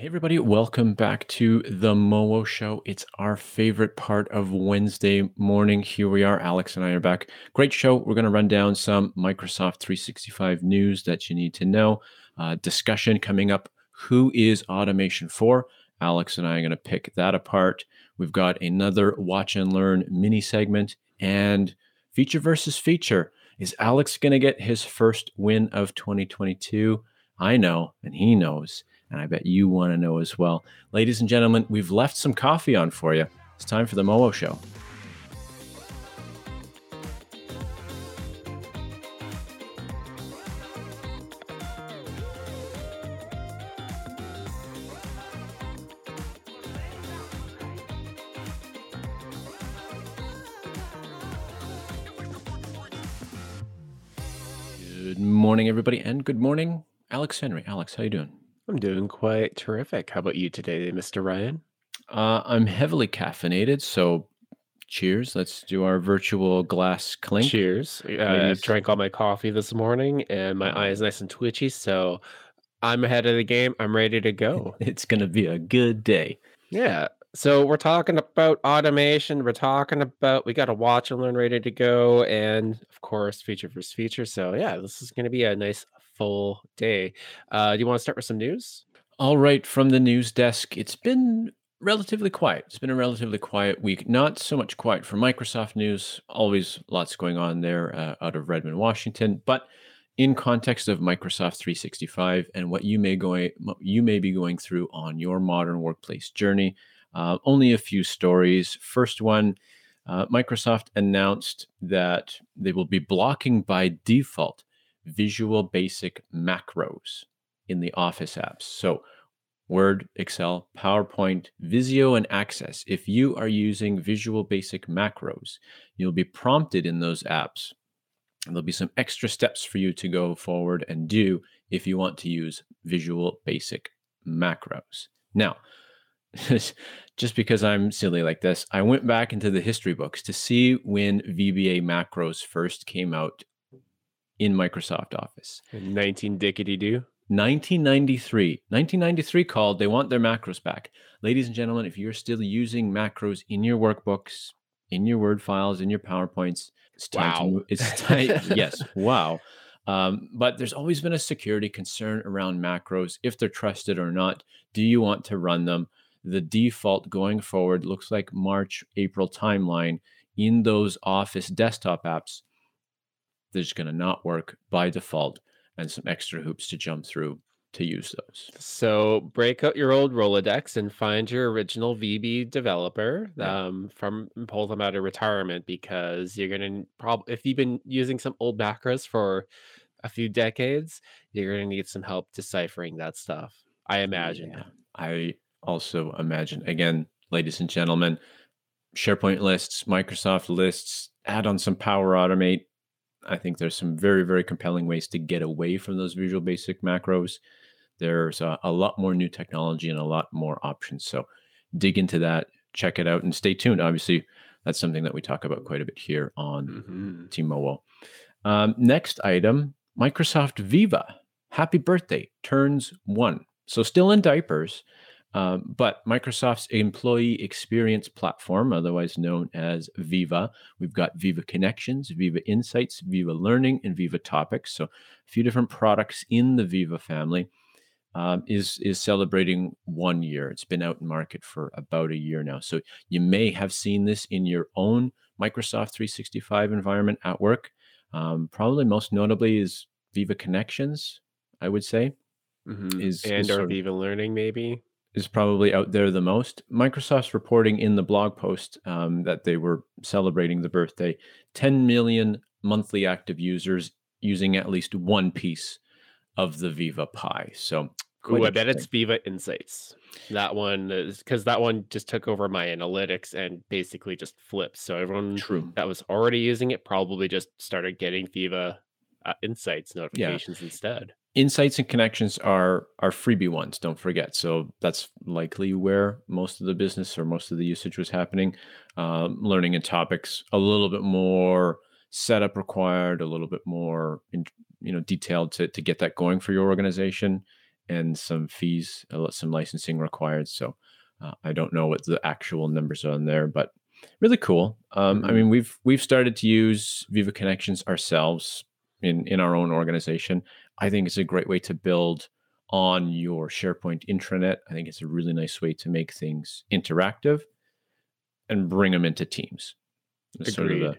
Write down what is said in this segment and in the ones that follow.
Hey, everybody, welcome back to the Mowo Show. It's our favorite part of Wednesday morning. Here we are. Alex and I are back. Great show. We're going to run down some Microsoft 365 news that you need to know. Uh, discussion coming up. Who is automation for? Alex and I are going to pick that apart. We've got another watch and learn mini segment and feature versus feature. Is Alex going to get his first win of 2022? I know, and he knows and I bet you want to know as well. Ladies and gentlemen, we've left some coffee on for you. It's time for the Mowo Show. Good morning, everybody, and good morning, Alex Henry. Alex, how you doing? I'm doing quite terrific. How about you today, Mr. Ryan? Uh, I'm heavily caffeinated, so cheers. Let's do our virtual glass clink. Cheers. Uh, I drank all my coffee this morning and my eye is nice and twitchy, so I'm ahead of the game. I'm ready to go. It's going to be a good day. Yeah. So we're talking about automation. We're talking about we got a watch and learn ready to go, and of course, feature versus feature. So yeah, this is going to be a nice full day. Uh, do you want to start with some news? All right, from the news desk, it's been relatively quiet. It's been a relatively quiet week. Not so much quiet for Microsoft news. Always lots going on there uh, out of Redmond, Washington. But in context of Microsoft 365 and what you may going you may be going through on your modern workplace journey, uh, only a few stories. First one. Uh, Microsoft announced that they will be blocking by default Visual Basic macros in the Office apps. So, Word, Excel, PowerPoint, Visio, and Access. If you are using Visual Basic macros, you'll be prompted in those apps. And there'll be some extra steps for you to go forward and do if you want to use Visual Basic macros. Now, just because I'm silly like this, I went back into the history books to see when VBA macros first came out in Microsoft Office. 19 dickety do. 1993. 1993 called. They want their macros back. Ladies and gentlemen, if you're still using macros in your workbooks, in your Word files, in your PowerPoints, it's time wow. to It's time. yes. Wow. Um, but there's always been a security concern around macros, if they're trusted or not. Do you want to run them? The default going forward looks like March, April timeline in those Office desktop apps they're just going to not work by default and some extra hoops to jump through to use those. So break out your old Rolodex and find your original VB developer yeah. um, from pull them out of retirement because you're gonna probably if you've been using some old macros for a few decades, you're gonna need some help deciphering that stuff. I imagine. Yeah. I also imagine again, ladies and gentlemen, SharePoint lists, Microsoft lists, add on some Power Automate, I think there's some very, very compelling ways to get away from those Visual Basic macros. There's a, a, lot more new technology and a lot more options. So dig into that, check it out, and stay tuned. Obviously, that's something that we talk about quite a bit here on mm-hmm. Team Mowo. Um, next item Microsoft Viva. Happy birthday, turns one. So still in diapers, um, but Microsoft's employee experience platform, otherwise known as Viva, we've got Viva Connections, Viva Insights, Viva Learning, and Viva Topics. So a few different products in the Viva family. Um, is is celebrating one year. It's been out in market for about a year now. So you may have seen this in your own Microsoft 365 environment at work. Um, probably most notably is Viva Connections. I would say mm-hmm. is and is or Viva Learning maybe is probably out there the most. Microsoft's reporting in the blog post um, that they were celebrating the birthday 10 million monthly active users using at least one piece of the Viva pie. So, Ooh, I bet it's Viva Insights. That one is because that one just took over my analytics and basically just flipped. So everyone True. that was already using it probably just started getting Viva uh, Insights notifications yeah. instead insights and connections are are freebie ones don't forget so that's likely where most of the business or most of the usage was happening um, learning and topics a little bit more setup required a little bit more in, you know detailed to, to get that going for your organization and some fees, some licensing required. So uh, I don't know what the actual numbers are on there, but really cool. Um, mm-hmm. I mean, we've we've started to use Viva Connections ourselves in in our own organization. I think it's a great way to build on your SharePoint intranet. I think it's a really nice way to make things interactive and bring them into Teams. Sort of the,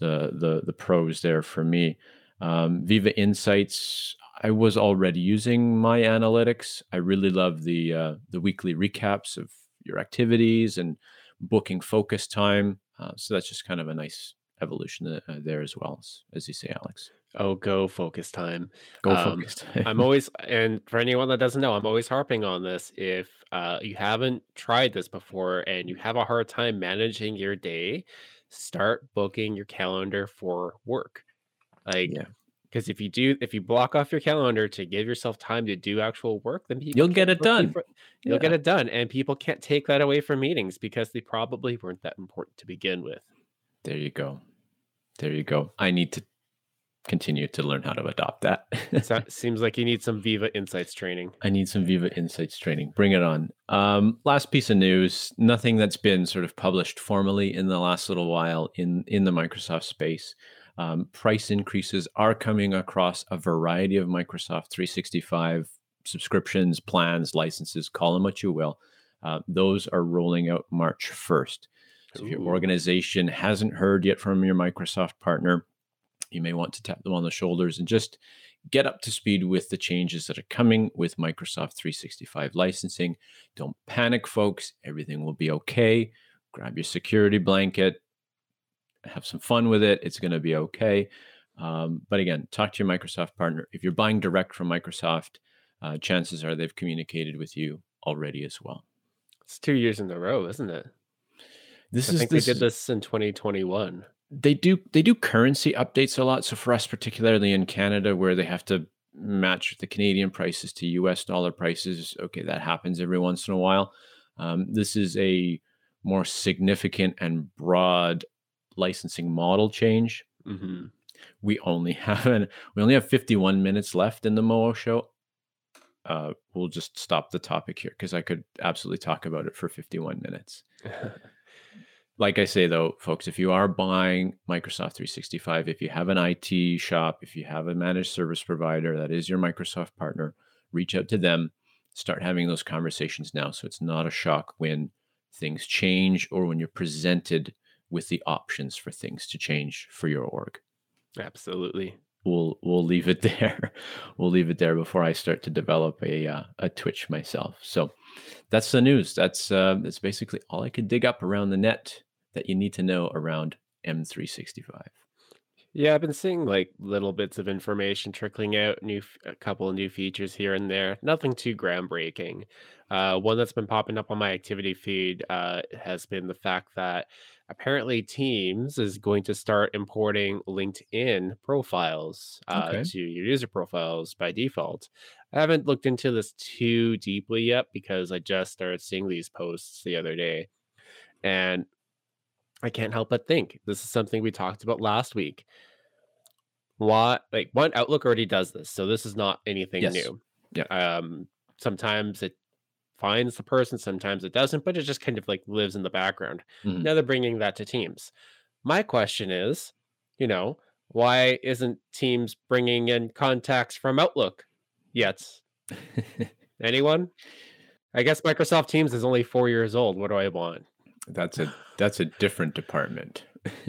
the the the pros there for me. Um, Viva Insights. I was already using my analytics. I really love the uh, the weekly recaps of your activities and booking focus time. Uh, so that's just kind of a nice evolution uh, there as well, as, as you say, Alex. Oh, go focus time. Go um, focus. I'm always, and for anyone that doesn't know, I'm always harping on this. If uh, you haven't tried this before and you have a hard time managing your day, start booking your calendar for work. Like, yeah. Because if you do, if you block off your calendar to give yourself time to do actual work, then you'll get it done. For, you'll yeah. get it done, and people can't take that away from meetings because they probably weren't that important to begin with. There you go. There you go. I need to continue to learn how to adopt that. so seems like you need some Viva Insights training. I need some Viva Insights training. Bring it on. Um, last piece of news: nothing that's been sort of published formally in the last little while in in the Microsoft space. Um, price increases are coming across a variety of Microsoft 365 subscriptions, plans, licenses, call them what you will. Uh, those are rolling out March 1st. So if your organization hasn't heard yet from your Microsoft partner, you may want to tap them on the shoulders and just get up to speed with the changes that are coming with Microsoft 365 licensing. Don't panic, folks. Everything will be okay. Grab your security blanket, have some fun with it. It's going to be okay. Um, but again, talk to your Microsoft partner. If you're buying direct from Microsoft, uh, chances are they've communicated with you already as well. It's two years in a row, isn't it? This I is think this, they did this in 2021. They do they do currency updates a lot. So for us, particularly in Canada, where they have to match the Canadian prices to U.S. dollar prices, okay, that happens every once in a while. Um, this is a more significant and broad licensing model change. Mm-hmm. We only have an, we only have 51 minutes left in the Mowo show. Uh, we'll just stop the topic here because I could absolutely talk about it for 51 minutes. like I say though, folks, if you are buying Microsoft 365, if you have an IT shop, if you have a managed service provider that is your Microsoft partner, reach out to them. Start having those conversations now, so it's not a shock when things change or when you're presented with the options for things to change for your org. Absolutely. We'll we'll leave it there. we'll leave it there before I start to develop a uh, a Twitch myself. So that's the news. That's uh, that's basically all I could dig up around the net that you need to know around M365. Yeah, I've been seeing like little bits of information trickling out, new a couple of new features here and there. Nothing too groundbreaking. Uh, one that's been popping up on my activity feed uh, has been the fact that apparently Teams is going to start importing LinkedIn profiles uh, okay. to your user profiles by default. I haven't looked into this too deeply yet because I just started seeing these posts the other day. And I can't help but think this is something we talked about last week. What like one Outlook already does this, so this is not anything yes. new. Yeah. Um, sometimes it finds the person, sometimes it doesn't, but it just kind of like lives in the background. Mm-hmm. Now they're bringing that to Teams. My question is, you know, why isn't Teams bringing in contacts from Outlook yet? Anyone? I guess Microsoft Teams is only four years old. What do I want? That's a that's a different department.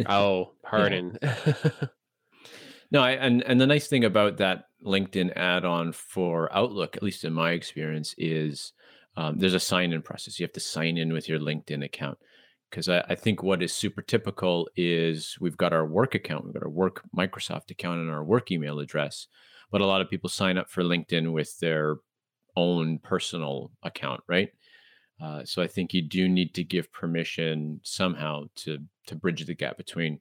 oh, pardon. no, I, and and the nice thing about that LinkedIn add-on for Outlook, at least in my experience, is um, there's a sign-in process. You have to sign in with your LinkedIn account because I, I, think what is super typical is we've got our work account, we've got our work Microsoft account, and our work email address, but a lot of people sign up for LinkedIn with their own personal account, right? Uh, so I think you do need to give permission somehow to to bridge the gap between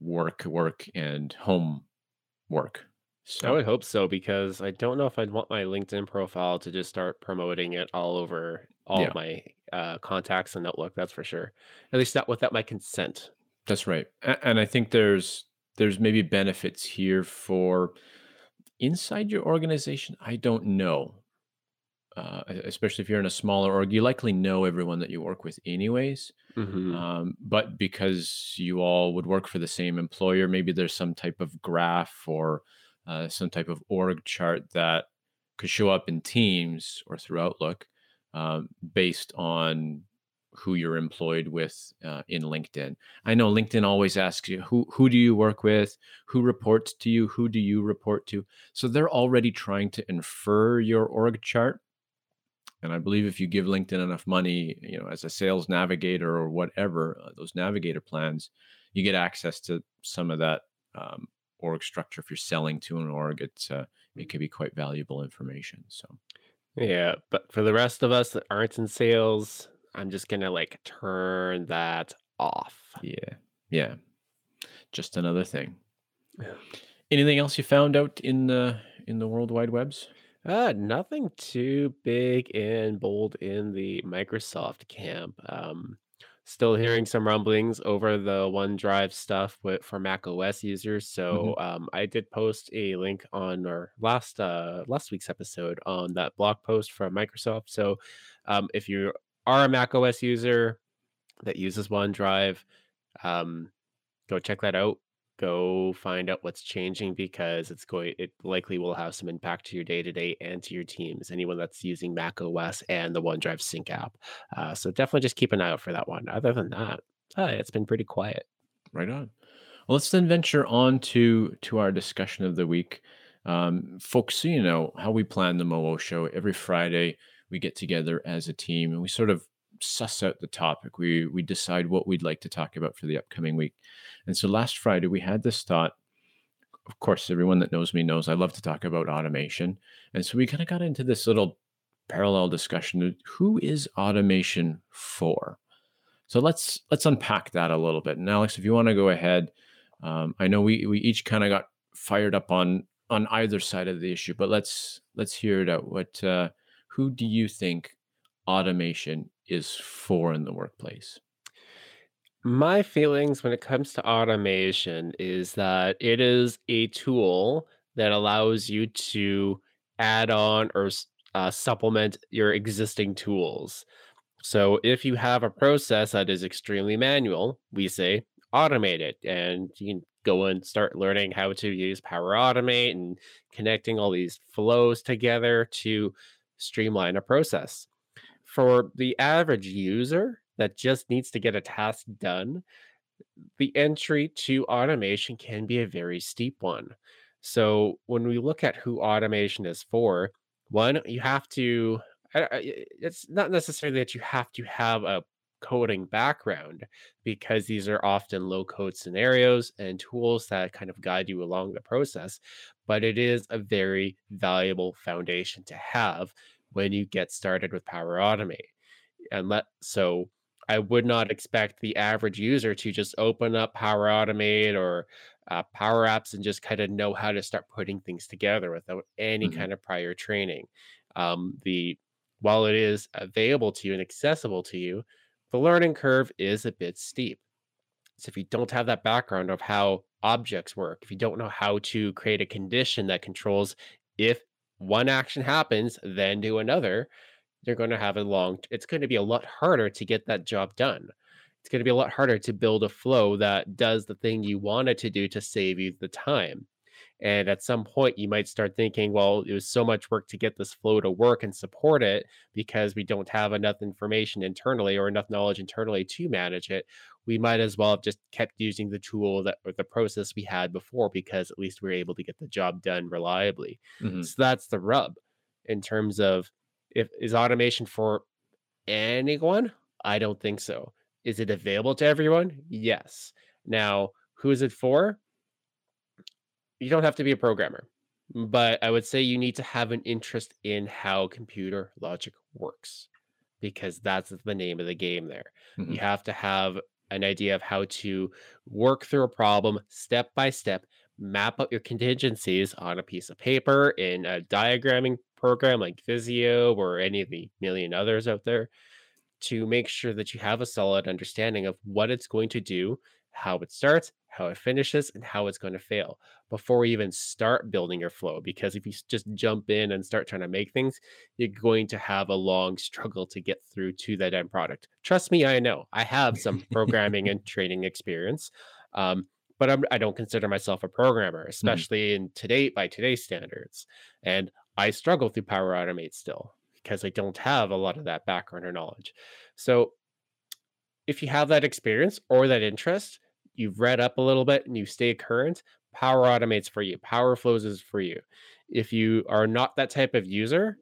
work work and home work. So I would hope so because I don't know if I'd want my LinkedIn profile to just start promoting it all over all yeah. my uh, contacts and Outlook. That's for sure. At least not without my consent. That's right. And I think there's there's maybe benefits here for inside your organization. I don't know uh, especially if you're in a smaller org, you likely know everyone that you work with, anyways. hmm Um, but because you all would work for the same employer, maybe there's some type of graph or uh, some type of org chart that could show up in Teams or through Outlook um, based on who you're employed with uh, in LinkedIn. I know LinkedIn always asks you who who do you work with, who reports to you, who do you report to. So they're already trying to infer your org chart and I believe if you give LinkedIn enough money, you know, as a sales navigator or whatever, uh, those navigator plans, you get access to some of that um, org structure. If you're selling to an org, it's uh, it can be quite valuable information. So Yeah, but for the rest of us that aren't in sales, I'm just gonna like turn that off. yeah, yeah, just another thing. Yeah. Anything else you found out in the in the World Wide Webs? Uh, nothing too big and bold in the Microsoft camp. Um, still hearing some rumblings over the OneDrive stuff with for Mac OS users. hmm So um, I did post a link on our last uh, last week's episode on that blog post from Microsoft. So um, if you are a Mac OS user that uses OneDrive, um, go check that out. Go find out what's changing because it's going it likely will have some impact to your day-to-day and to your teams, anyone that's using Mac OS and the OneDrive Sync app. Uh, so definitely just keep an eye out for that one. Other than that, uh, it's been pretty quiet. Right on. Well, let's then venture on to to our discussion of the week. Um, folks, so you know how we plan the Mowo show. Every Friday, we get together as a team and we sort of suss out the topic. We we decide what we'd like to talk about for the upcoming week. And so last Friday, we had this thought. Of course, everyone that knows me knows I love to talk about automation. And so we kind of got into this little parallel discussion of who is automation for? So let's let's unpack that a little bit. And Alex, if you want to go ahead, um, I know we we each kind of got fired up on on either side of the issue, but let's let's hear it out. What uh, who do you think automation is for in the workplace? My feelings when it comes to automation is that it is a tool that allows you to add on or uh, supplement your existing tools. So if you have a process that is extremely manual, we say automate it. And you can go and start learning how to use Power Automate and connecting all these flows together to streamline a process. For the average user that just needs to get a task done, the entry to automation can be a very steep one. So when we look at who automation is for, one, you have to, it's not necessarily that you have to have a coding background because these are often low code scenarios and tools that kind of guide you along the process, but it is a very valuable foundation to have when you get started with Power Automate and let so I would not expect the average user to just open up Power Automate or uh, Power Apps and just kind of know how to start putting things together without any Mhm, kind of prior training. Um, the while it is available to you and accessible to you, the learning curve is a bit steep. So if you don't have that background of how objects work, if you don't know how to create a condition that controls if one action happens, then do another, you're going to have a long, it's going to be a lot harder to get that job done. It's going to be a lot harder to build a flow that does the thing you want it to do to save you the time. And at some point, you might start thinking, well, it was so much work to get this flow to work and support it because we don't have enough information internally or enough knowledge internally to manage it. We might as well have just kept using the tool that or the process we had before because at least we are able to get the job done reliably. mhm, So that's the rub in terms of if is automation for anyone? I don't think so. Is it available to everyone? Yes. Now, who is it for? You don't have to be a programmer, but I would say you need to have an interest in how computer logic works because that's the name of the game there. You mhm, have to have an idea of how to work through a problem step by step, map out your contingencies on a piece of paper in a diagramming program like Visio or any of the million others out there to make sure that you have a solid understanding of what it's going to do, how it starts, how it finishes, and how it's going to fail before we even start building your flow. Because if you just jump in and start trying to make things, you're going to have a long struggle to get through to that end product. Trust me, I know. I have some programming and training experience. Um, but I'm, I do not consider myself a programmer, mm-hmm. especially mm-hmm. in today by today's standards. And I struggle through Power Automate still because I don't have a lot of that background or knowledge. So if you have that experience or that interest, you've read up a little bit and you stay current, Power Automate's for you. Power Flows is for you. If you are not that type of user,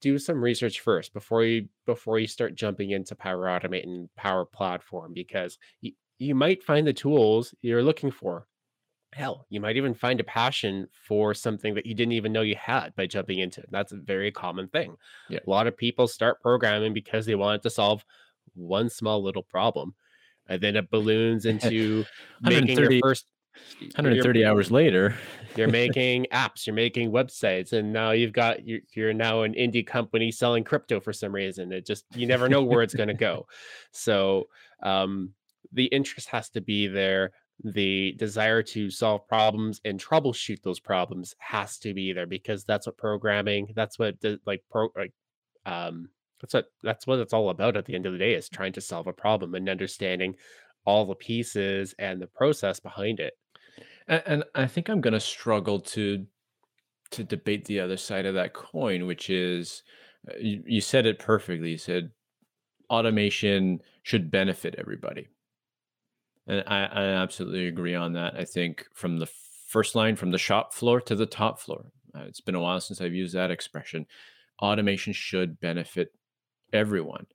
do some research first before you before you start jumping into Power Automate and Power Platform because you, you might find the tools you're looking for. Hell, you might even find a passion for something that you didn't even know you had by jumping into it. That's a very common thing. Yeah. A lot of people start programming because they wanted to solve one small little problem. And then it balloons into making your first 130 hours later. You're making apps you're making websites and now you've got you're, you're now an indie company selling crypto for some reason. It just you never know where it's going to go. So um, the interest has to be there. The desire to solve problems and troubleshoot those problems has to be there because that's what programming that's what like pro like um that's what that's what it's all about at the end of the day is trying to solve a problem and understanding all the pieces and the process behind it and, and i think i'm going to struggle to to debate the other side of that coin which is uh, you, you said it perfectly you said automation should benefit everybody and I, I absolutely agree on that. I think from the first line, from the shop floor to the top floor, uh, it's been a while since I've used that expression. Automation should benefit everyone.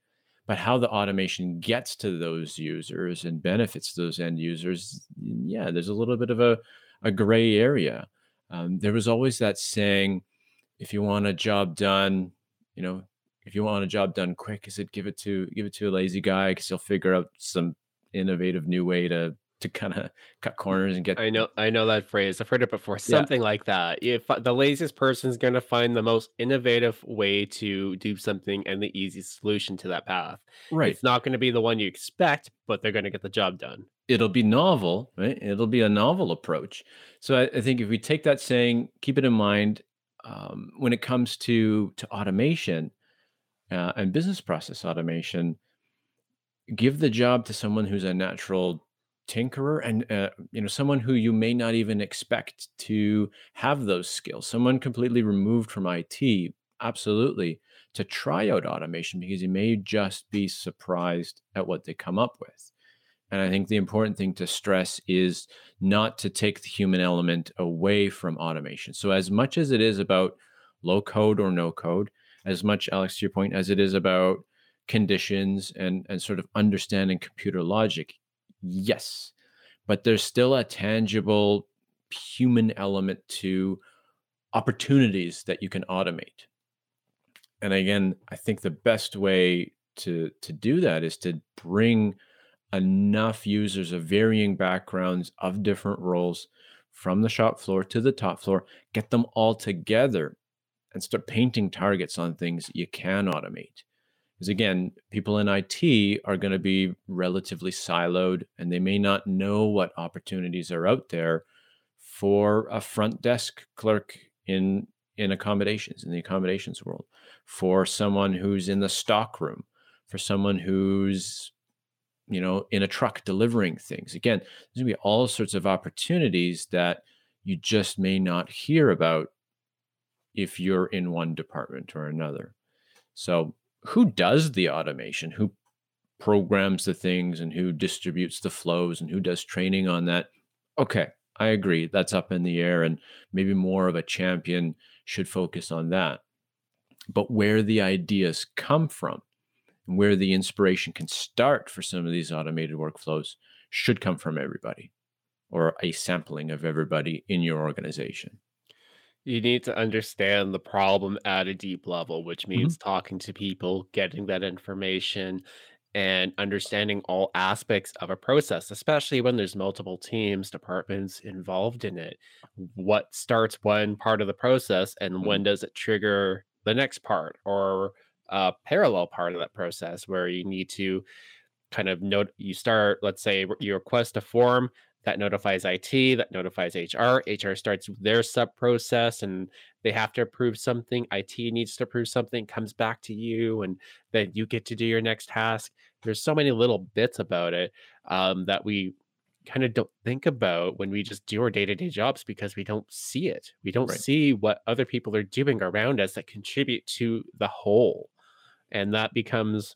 But how the automation gets to those users and benefits those end users, yeah, there's a little bit of a, a gray area. Um, there was always that saying, if you want a job done, you know, if you want a job done quick, is it give it to give it to a lazy guy because he'll figure out some innovative new way to to kind of cut corners and get I know I know that phrase. I've heard it before. Something yeah. like that. If the laziest person is going to find the most innovative way to do something and the easiest solution to that path. Right. It's not going to be the one you expect, but they're going to get the job done. It'll be novel, right? It'll be a novel approach. So I, I think if we take that saying, keep it in mind um, when it comes to to automation uh, and business process automation give the job to someone who's a natural tinkerer and uh, you know someone who you may not even expect to have those skills someone completely removed from IT absolutely to try out automation because you may just be surprised at what they come up with. And i think the important thing to stress is not to take the human element away from automation. So as much as it is about low code or no code as much alex to your point as it is about conditions and and sort of understanding computer logic yes but there's still a tangible human element to opportunities that you can automate. And again i think the best way to to do that is to bring enough users of varying backgrounds of different roles from the shop floor to the top floor get them all together and start painting targets on things you can automate because again, people in IT are going to be relatively siloed and they may not know what opportunities are out there for a front desk clerk in in accommodations in the accommodations world, for someone who's in the stock room, for someone who's you know in a truck delivering things. Again, there's going to be all sorts of opportunities that you just may not hear about if you're in one department or another. So who does the automation? Who programs the things and who distributes the flows and who does training on that? Okay, I agree. That's up in the air, and maybe more of a champion should focus on that. But where the ideas come from, and where the inspiration can start for some of these automated workflows, should come from everybody or a sampling of everybody in your organization you need to understand the problem at a deep level, which mm-hmm. means mm-hmm. talking to people, getting that information, and understanding all aspects of a process, especially when there's multiple teams, departments involved in it. What starts one part of the process, and mm-hmm. when does it trigger the next part or a parallel part of that process where you need to kind of note you start let's say you request a form that notifies IT, that notifies HR. HR starts their sub process and they have to approve something. IT needs to approve something, comes back to you, and then you get to do your next task. There's so many little bits about it um, that we kind of don't think about when we just do our day-to-day jobs because we don't see it. We don't Right. see what other people are doing around us that contribute to the whole. And that becomes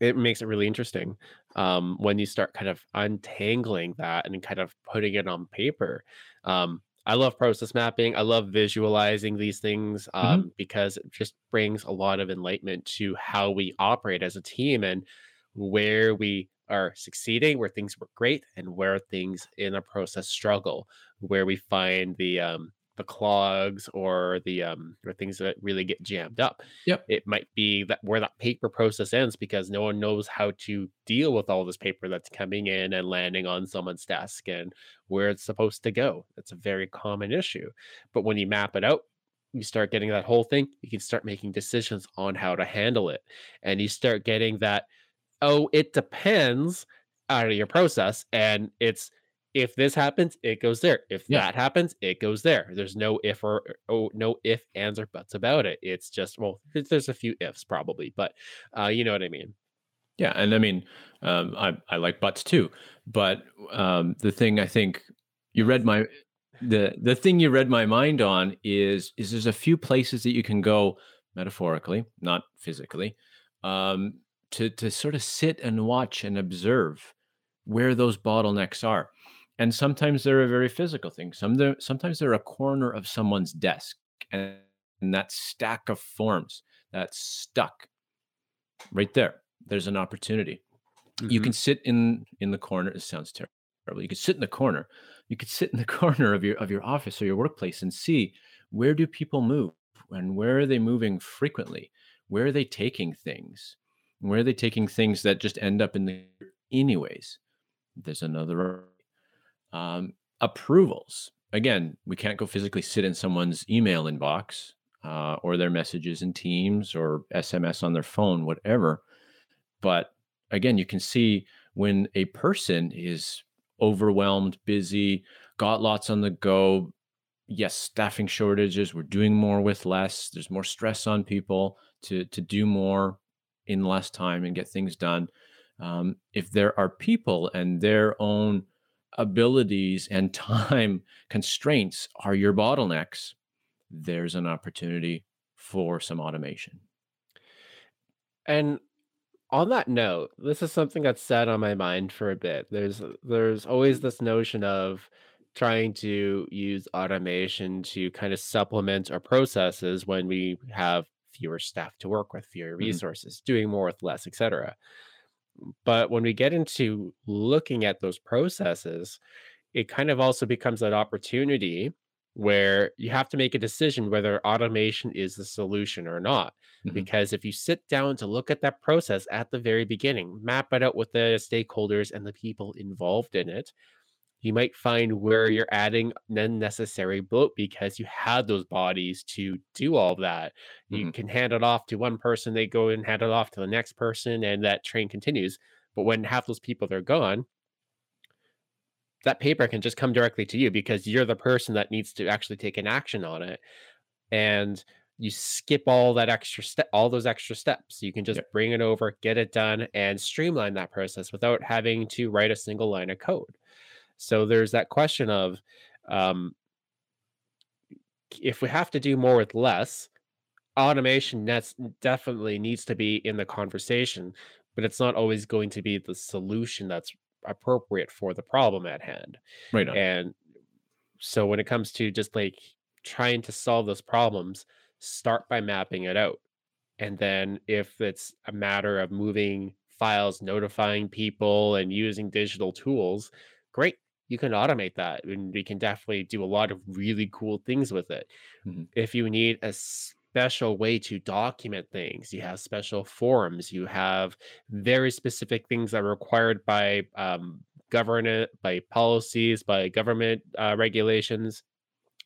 it makes it really interesting um, when you start kind of untangling that and kind of putting it on paper. Um, I love process mapping. I love visualizing these things Mhm. um, because it just brings a lot of enlightenment to how we operate as a team and where we are succeeding, where things work great, and where things in a process struggle, where we find the um, the clogs or the um, or things that really get jammed up Yep. it might be that where that paper process ends because no one knows how to deal with all this paper that's coming in and landing on someone's desk and where it's supposed to go. That's a very common issue. But when you map it out, you start getting that whole thing, you can start making decisions on how to handle it. And you start getting that, oh, it depends out of your process. And it's if this happens, it goes there. If Yeah. that happens, it goes there. There's no if or oh no if ands or buts about it. It's just well, there's there's a few ifs probably, but uh, you know what I mean. Yeah, and I mean, um, I I like buts too, but um, the thing I think you read my the the thing you read my mind on is is there's a few places that you can go metaphorically, not physically, um, to to sort of sit and watch and observe where those bottlenecks are, and sometimes they're a very physical thing. Some they're, sometimes they're a corner of someone's desk, and, and that stack of forms that's stuck right there. There's an opportunity you Mhm. can sit in in the corner it sounds terrible you could sit in the corner you could sit in the corner of your of your office or your workplace and see where do people move and where are they moving frequently where are they taking things where are they taking things that just end up in the anyways there's another um, approvals again we can't go physically sit in someone's email inbox uh, or their messages in teams or sms on their phone whatever but again, you can see when a person is overwhelmed, busy, got lots on the go. Yes, staffing shortages. We're doing more with less. There's more stress on people to to do more in less time and get things done. Um, if there are people and their own abilities and time constraints are your bottlenecks, there's an opportunity for some automation. And on that note, this is something that's sat on my mind for a bit. There's there's always this notion of trying to use automation to kind of supplement our processes when we have fewer staff to work with, fewer Mhm. resources, doing more with less, etc. But when we get into looking at those processes, it kind of also becomes that opportunity where you have to make a decision whether automation is the solution or not. Mhm. Because if you sit down to look at that process at the very beginning, map it out with the stakeholders and the people involved in it, you might find where you're adding unnecessary bloat because you had those bodies to do all that. You Mhm. can hand it off to one person, they go and hand it off to the next person, and that train continues. But when half those people are gone, that paper can just come directly to you because you're the person that needs to actually take an action on it. And you skip all that extra step, all those extra steps. You can just Yep. bring it over, get it done, and streamline that process without having to write a single line of code. So there's that question of um, if we have to do more with less, automation that's definitely needs to be in the conversation, but it's not always going to be the solution that's appropriate for the problem at hand. Right on. And so when it comes to just like trying to solve those problems, start by mapping it out. And then if it's a matter of moving files, notifying people and using digital tools, great. You can automate that and we can definitely do a lot of really cool things with it. Mhm. If you need a special way to document things, you have special forms, you have very specific things that are required by um, government, by policies, by government uh, regulations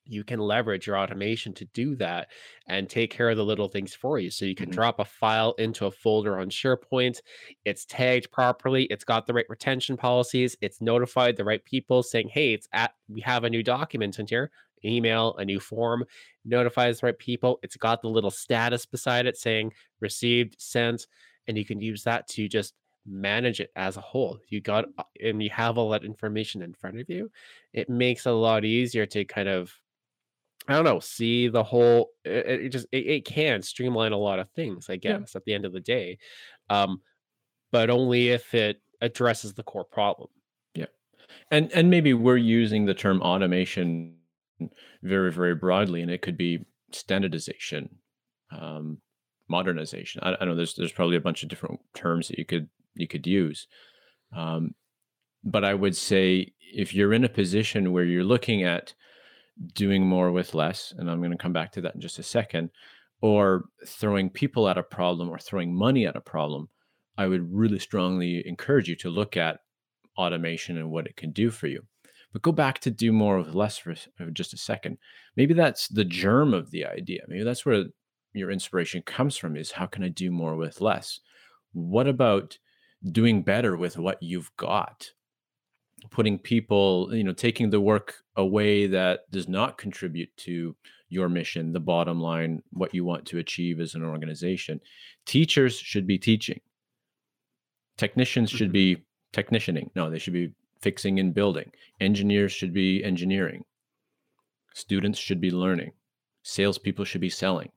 you can leverage your automation to do that and take care of the little things for you. So you can Mhm. drop a file into a folder on SharePoint. It's tagged properly. It's got the right retention policies. It's notified the right people saying, hey, it's at, we have a new document in here, email, a new form, notifies the right people. It's got the little status beside it saying received, sent, and you can use that to just manage it as a whole. You got, and you have all that information in front of you. It makes it a lot easier to kind of I don't know, see the whole it, it just it, it can streamline a lot of things, I Yeah. guess, at the end of the day. Um, but only if it addresses the core problem. Yeah. And and maybe we're using the term automation very, very broadly, and it could be standardization, um, modernization. I, I know there's there's probably a bunch of different terms that you could you could use. Um, but I would say if you're in a position where you're looking at doing more with less, and I'm going to come back to that in just a second, or throwing people at a problem or throwing money at a problem, I would really strongly encourage you to look at automation and what it can do for you. But go back to do more with less for just a second. Maybe that's the germ of the idea. Maybe that's where your inspiration comes from is how can I do more with less? What about doing better with what you've got? Putting people, you know, taking the work away that does not contribute to your mission, the bottom line, what you want to achieve as an organization. Teachers should be teaching. Technicians should Mhm. be technicianing. No, they should be fixing and building. Engineers should be engineering. Students should be learning. Salespeople should be selling.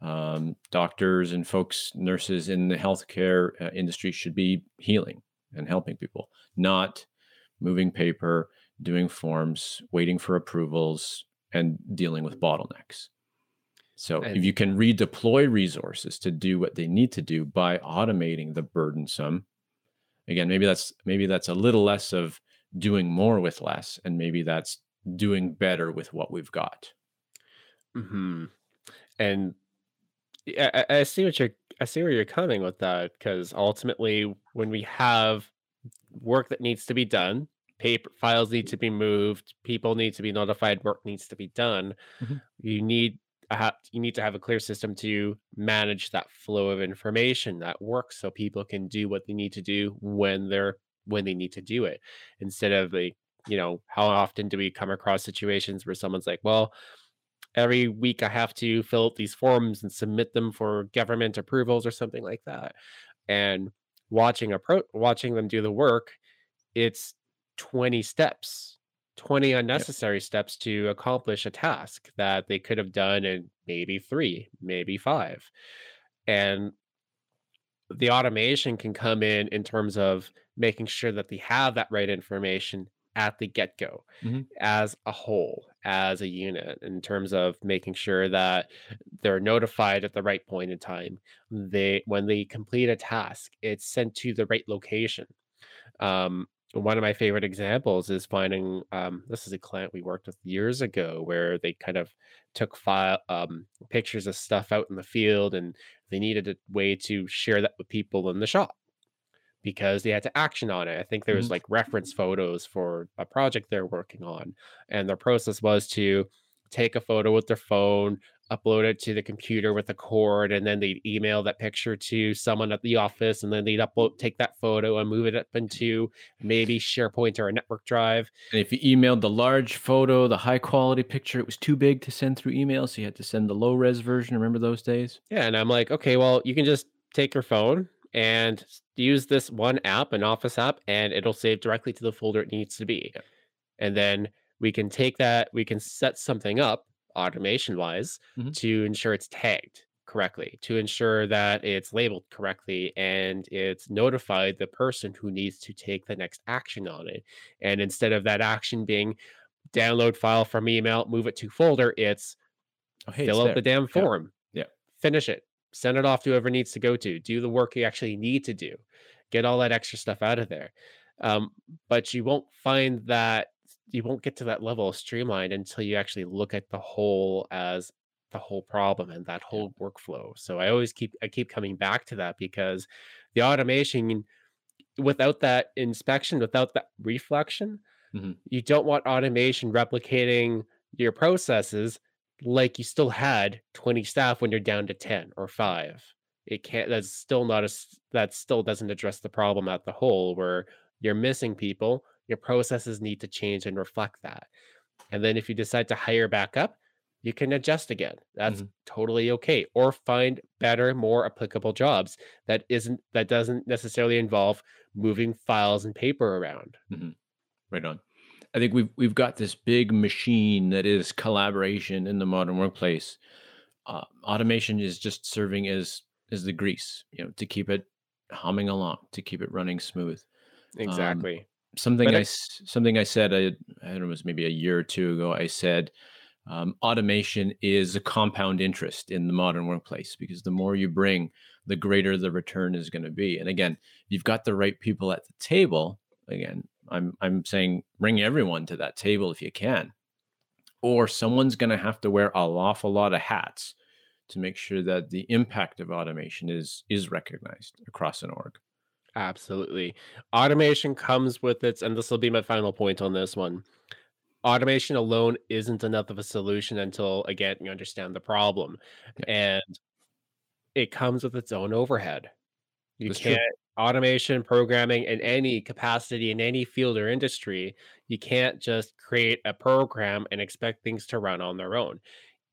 Um, doctors and folks, nurses in the healthcare uh, industry should be healing and helping people, not moving paper, doing forms, waiting for approvals, and dealing with bottlenecks. So if you can redeploy resources to do what they need to do by automating the burdensome, again, maybe that's maybe that's a little less of doing more with less, and maybe that's doing better with what we've got. mhm. and I I see what you're I see where you're coming with that because ultimately when we have work that needs to be done, paper files need to be moved, people need to be notified, work needs to be done. Mhm. You need a ha- you need to have a clear system to manage that flow of information that works so people can do what they need to do when they're when they need to do it instead of like you know how often do we come across situations where someone's like well every week i have to fill out these forms and submit them for government approvals or something like that and watching a pro watching them do the work it's 20 steps 20 unnecessary steps to accomplish a task that they could have done in maybe 3 maybe 5 and the automation can come in in terms of making sure that they have that right information at the get-go Mhm. as a whole as a unit in terms of making sure that they're notified at the right point in time. They when they complete a task it's sent to the right location. Um, one of my favorite examples is finding um, this is a client we worked with years ago where they kind of took file um, pictures of stuff out in the field and they needed a way to share that with people in the shop because they had to action on it. I think there was Mhm. like reference photos for a project they're working on. And their process was to take a photo with their phone, upload it to the computer with a cord, and then they'd email that picture to someone at the office, and then they'd upload take that photo and move it up into maybe SharePoint or a network drive. And if you emailed the large photo, the high quality picture, it was too big to send through email, so you had to send the low res version. Remember those days? Yeah, and I'm like, okay, well, you can just take your phone and use this one app, an Office app, and it'll save directly to the folder it needs to be. Yeah. And then we can take that, we can set something up automation wise Mhm. to ensure it's tagged correctly, to ensure that it's labeled correctly and it's notified the person who needs to take the next action on it. And instead of that action being download file from email, move it to folder, it's Oh, hey, fill out the there. damn Yeah. form. Yeah. Finish it. Send it off to whoever needs to go to. Do the work you actually need to do. Get all that extra stuff out of there. Um, but you won't find that you won't get to that level of streamlined until you actually look at the whole as the whole problem and that Yeah. whole workflow. So I always keep I keep coming back to that because the automation without that inspection, without that reflection, Mhm. you don't want automation replicating your processes like you still had 20 staff when you're down to 10 or 5. It can't that's still not a that still doesn't address the problem at the whole where you're missing people, your processes need to change and reflect that. And then if you decide to hire back up, you can adjust again. That's Mhm. totally okay. Or find better, more applicable jobs that isn't that doesn't necessarily involve moving files and paper around. Mhm. Right on. I think we've we've got this big machine that is collaboration in the modern workplace. Uh, automation is just serving as as the grease, you know, to keep it humming along, to keep it running smooth. Um, Exactly. something But I something I said I, I don't know, it was maybe a year or two ago. I said um, automation is a compound interest in the modern workplace because the more you bring, the greater the return is going to be. And again, you've got the right people at the table. Again, I'm I'm saying bring everyone to that table if you can, or someone's going to have to wear an awful lot of hats to make sure that the impact of automation is is recognized across an org. absolutely. Automation comes with its, and this will be my final point on this one. Automation alone isn't enough of a solution until again you understand the problem. Yeah, And it comes with its own overhead. You that's can't true. automation, programming in any capacity in any field or industry, you can't just create a program and expect things to run on their own.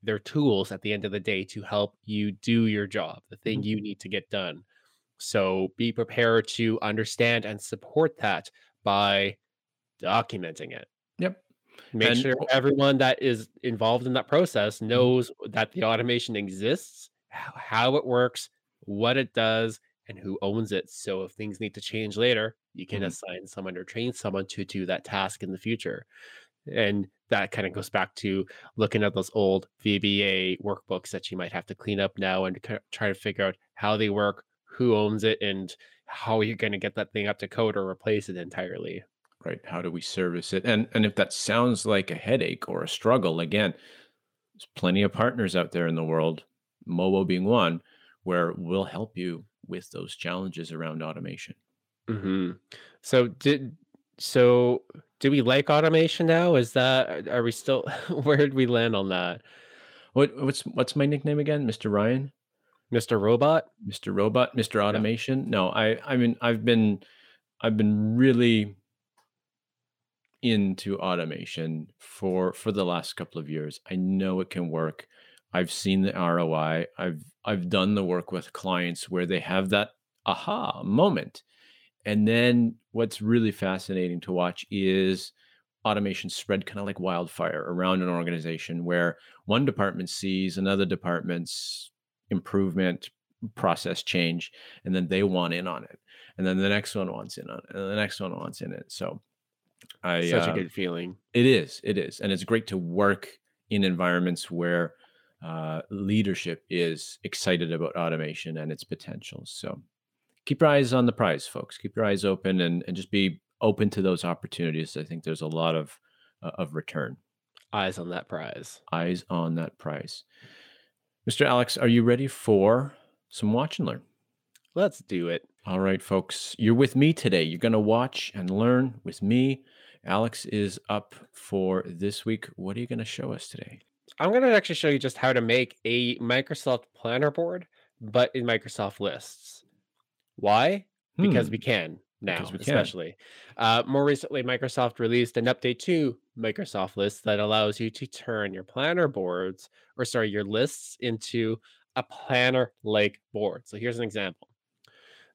They're tools at the end of the day to help you do your job, the thing Mhm. you need to get done. So be prepared to understand and support that by documenting it. Yep. Make And sure everyone that is involved in that process Mhm. knows that the automation exists, how it works, what it does, and who owns it. So if things need to change later, you can Mhm. assign someone or train someone to do that task in the future. And that kind of goes back to looking at those old VBA workbooks that you might have to clean up now and try to figure out how they work, who owns it, and how you're going to get that thing up to code or replace it entirely. right how do we service it and and if that sounds like a headache or a struggle again there's plenty of partners out there in the world Mowo being one where we'll help you with those challenges around automation hmm So did so do we like automation now? Is that are we still where did we land on that? what what's what's my nickname again mr ryan Mr. Robot? mr robot mr Yeah. automation no i i mean i've been i've been really into automation for for the last couple of years. I know it can work. I've seen the ROI. I've I've done the work with clients where they have that aha moment. And then what's really fascinating to watch is automation spread kind of like wildfire around an organization where one department sees another department's improvement process change and then they want in on it and then the next one wants in on it and the next one wants in it so I Such a uh, good feeling. it is it is and it's great to work in environments where uh, leadership is excited about automation and its potential. So keep your eyes on the prize, folks. Keep your eyes open and, and just be open to those opportunities. I think there's a lot of uh, of return. Eyes on that prize. Eyes on that prize. Mr. Alex, are you ready for some watch and learn? Let's do it. All right, folks, you're with me today. You're going to watch and learn with me. Alex is up for this week. What are you going to show us today? I'm going to actually show you just how to make a Microsoft Planner board, but in Microsoft Lists. Why? Because Hmm, we can now, because we can. especially. Uh, more recently, Microsoft released an update to Microsoft Lists that allows you to turn your planner boards, or sorry, your lists into a planner like board. So here's an example.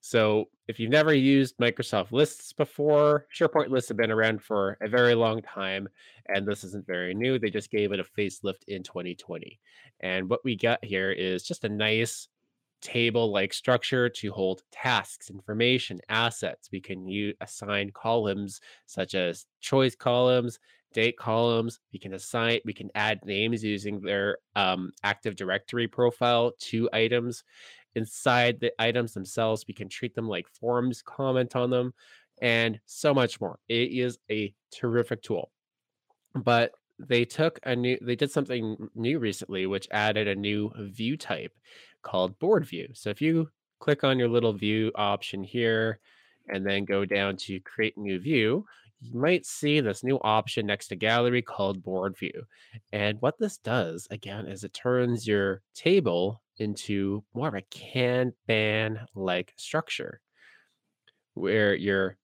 So if you've never used Microsoft Lists before, SharePoint lists have been around for a very long time, and this isn't very new. They just gave it a facelift in 2020. And what we got here is just a nice table like structure to hold tasks, information, assets. We can assign columns such as choice columns, date columns. We can assign, we can add names using their um, Active Directory profile to items. Inside the items themselves, we can treat them like forms, comment on them, and so much more. It is a terrific tool but they took a new they did something new recently which added a new view type called board view so if you click on your little view option here and then go down to create new view you might see this new option next to gallery called board view. And what this does, again, is it turns your table into more of a Kanban like structure where your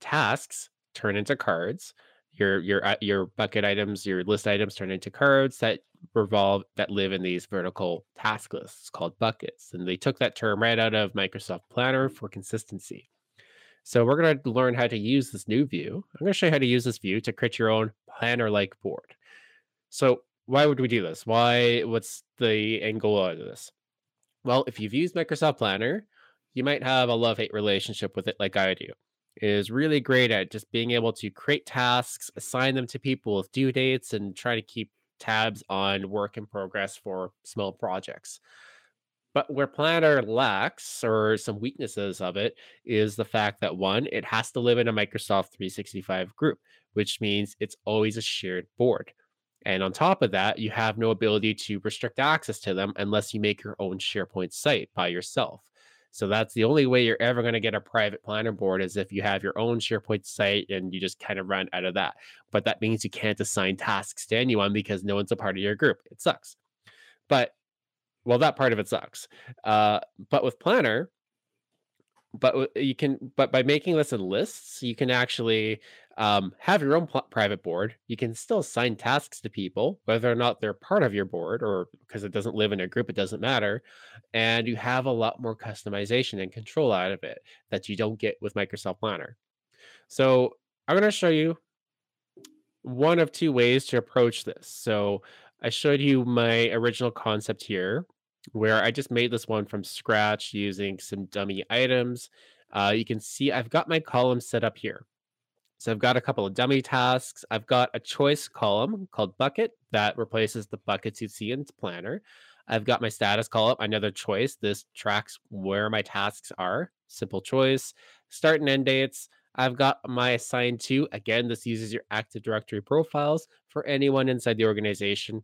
tasks turn into cards your your uh, your bucket items, your list items turn into cards that revolve that live in these vertical task lists called buckets. And they took that term right out of Microsoft Planner for consistency. So we're going to learn how to use this new view. I'm going to show you how to use this view to create your own planner-like board. So why would we do this? Why? What's the angle of this? Well, if you've used Microsoft Planner, you might have a love-hate relationship with it like I do It is really great at just being able to create tasks, assign them to people with due dates, and try to keep tabs on work in progress for small projects. But where Planner lacks, or some weaknesses of it, is the fact that one, it has to live in a Microsoft 365 group, which means it's always a shared board. And on top of that, you have no ability to restrict access to them unless you make your own SharePoint site by yourself. So that's the only way you're ever going to get a private planner board is if you have your own SharePoint site and you just kind of run out of that. But that means you can't assign tasks to anyone because no one's a part of your group. It sucks. But well, that part of it sucks. Uh, but with Planner, but you can, but by making this in lists, you can actually um, have your own private board. You can still assign tasks to people, whether or not they're part of your board or because it doesn't live in a group, it doesn't matter. And you have a lot more customization and control out of it that you don't get with Microsoft Planner. So I'm going to show you one of two ways to approach this. So I showed you my original concept here, where I just made this one from scratch using some dummy items. Uh, you can see I've got my column set up here. So I've got a couple of dummy tasks. I've got a choice column called bucket that replaces the buckets you see in Planner. I've got my status column, another choice. This tracks where my tasks are. Simple choice. Start and end dates. I've got my assigned to. Again, this uses your Active Directory profiles for anyone inside the organization.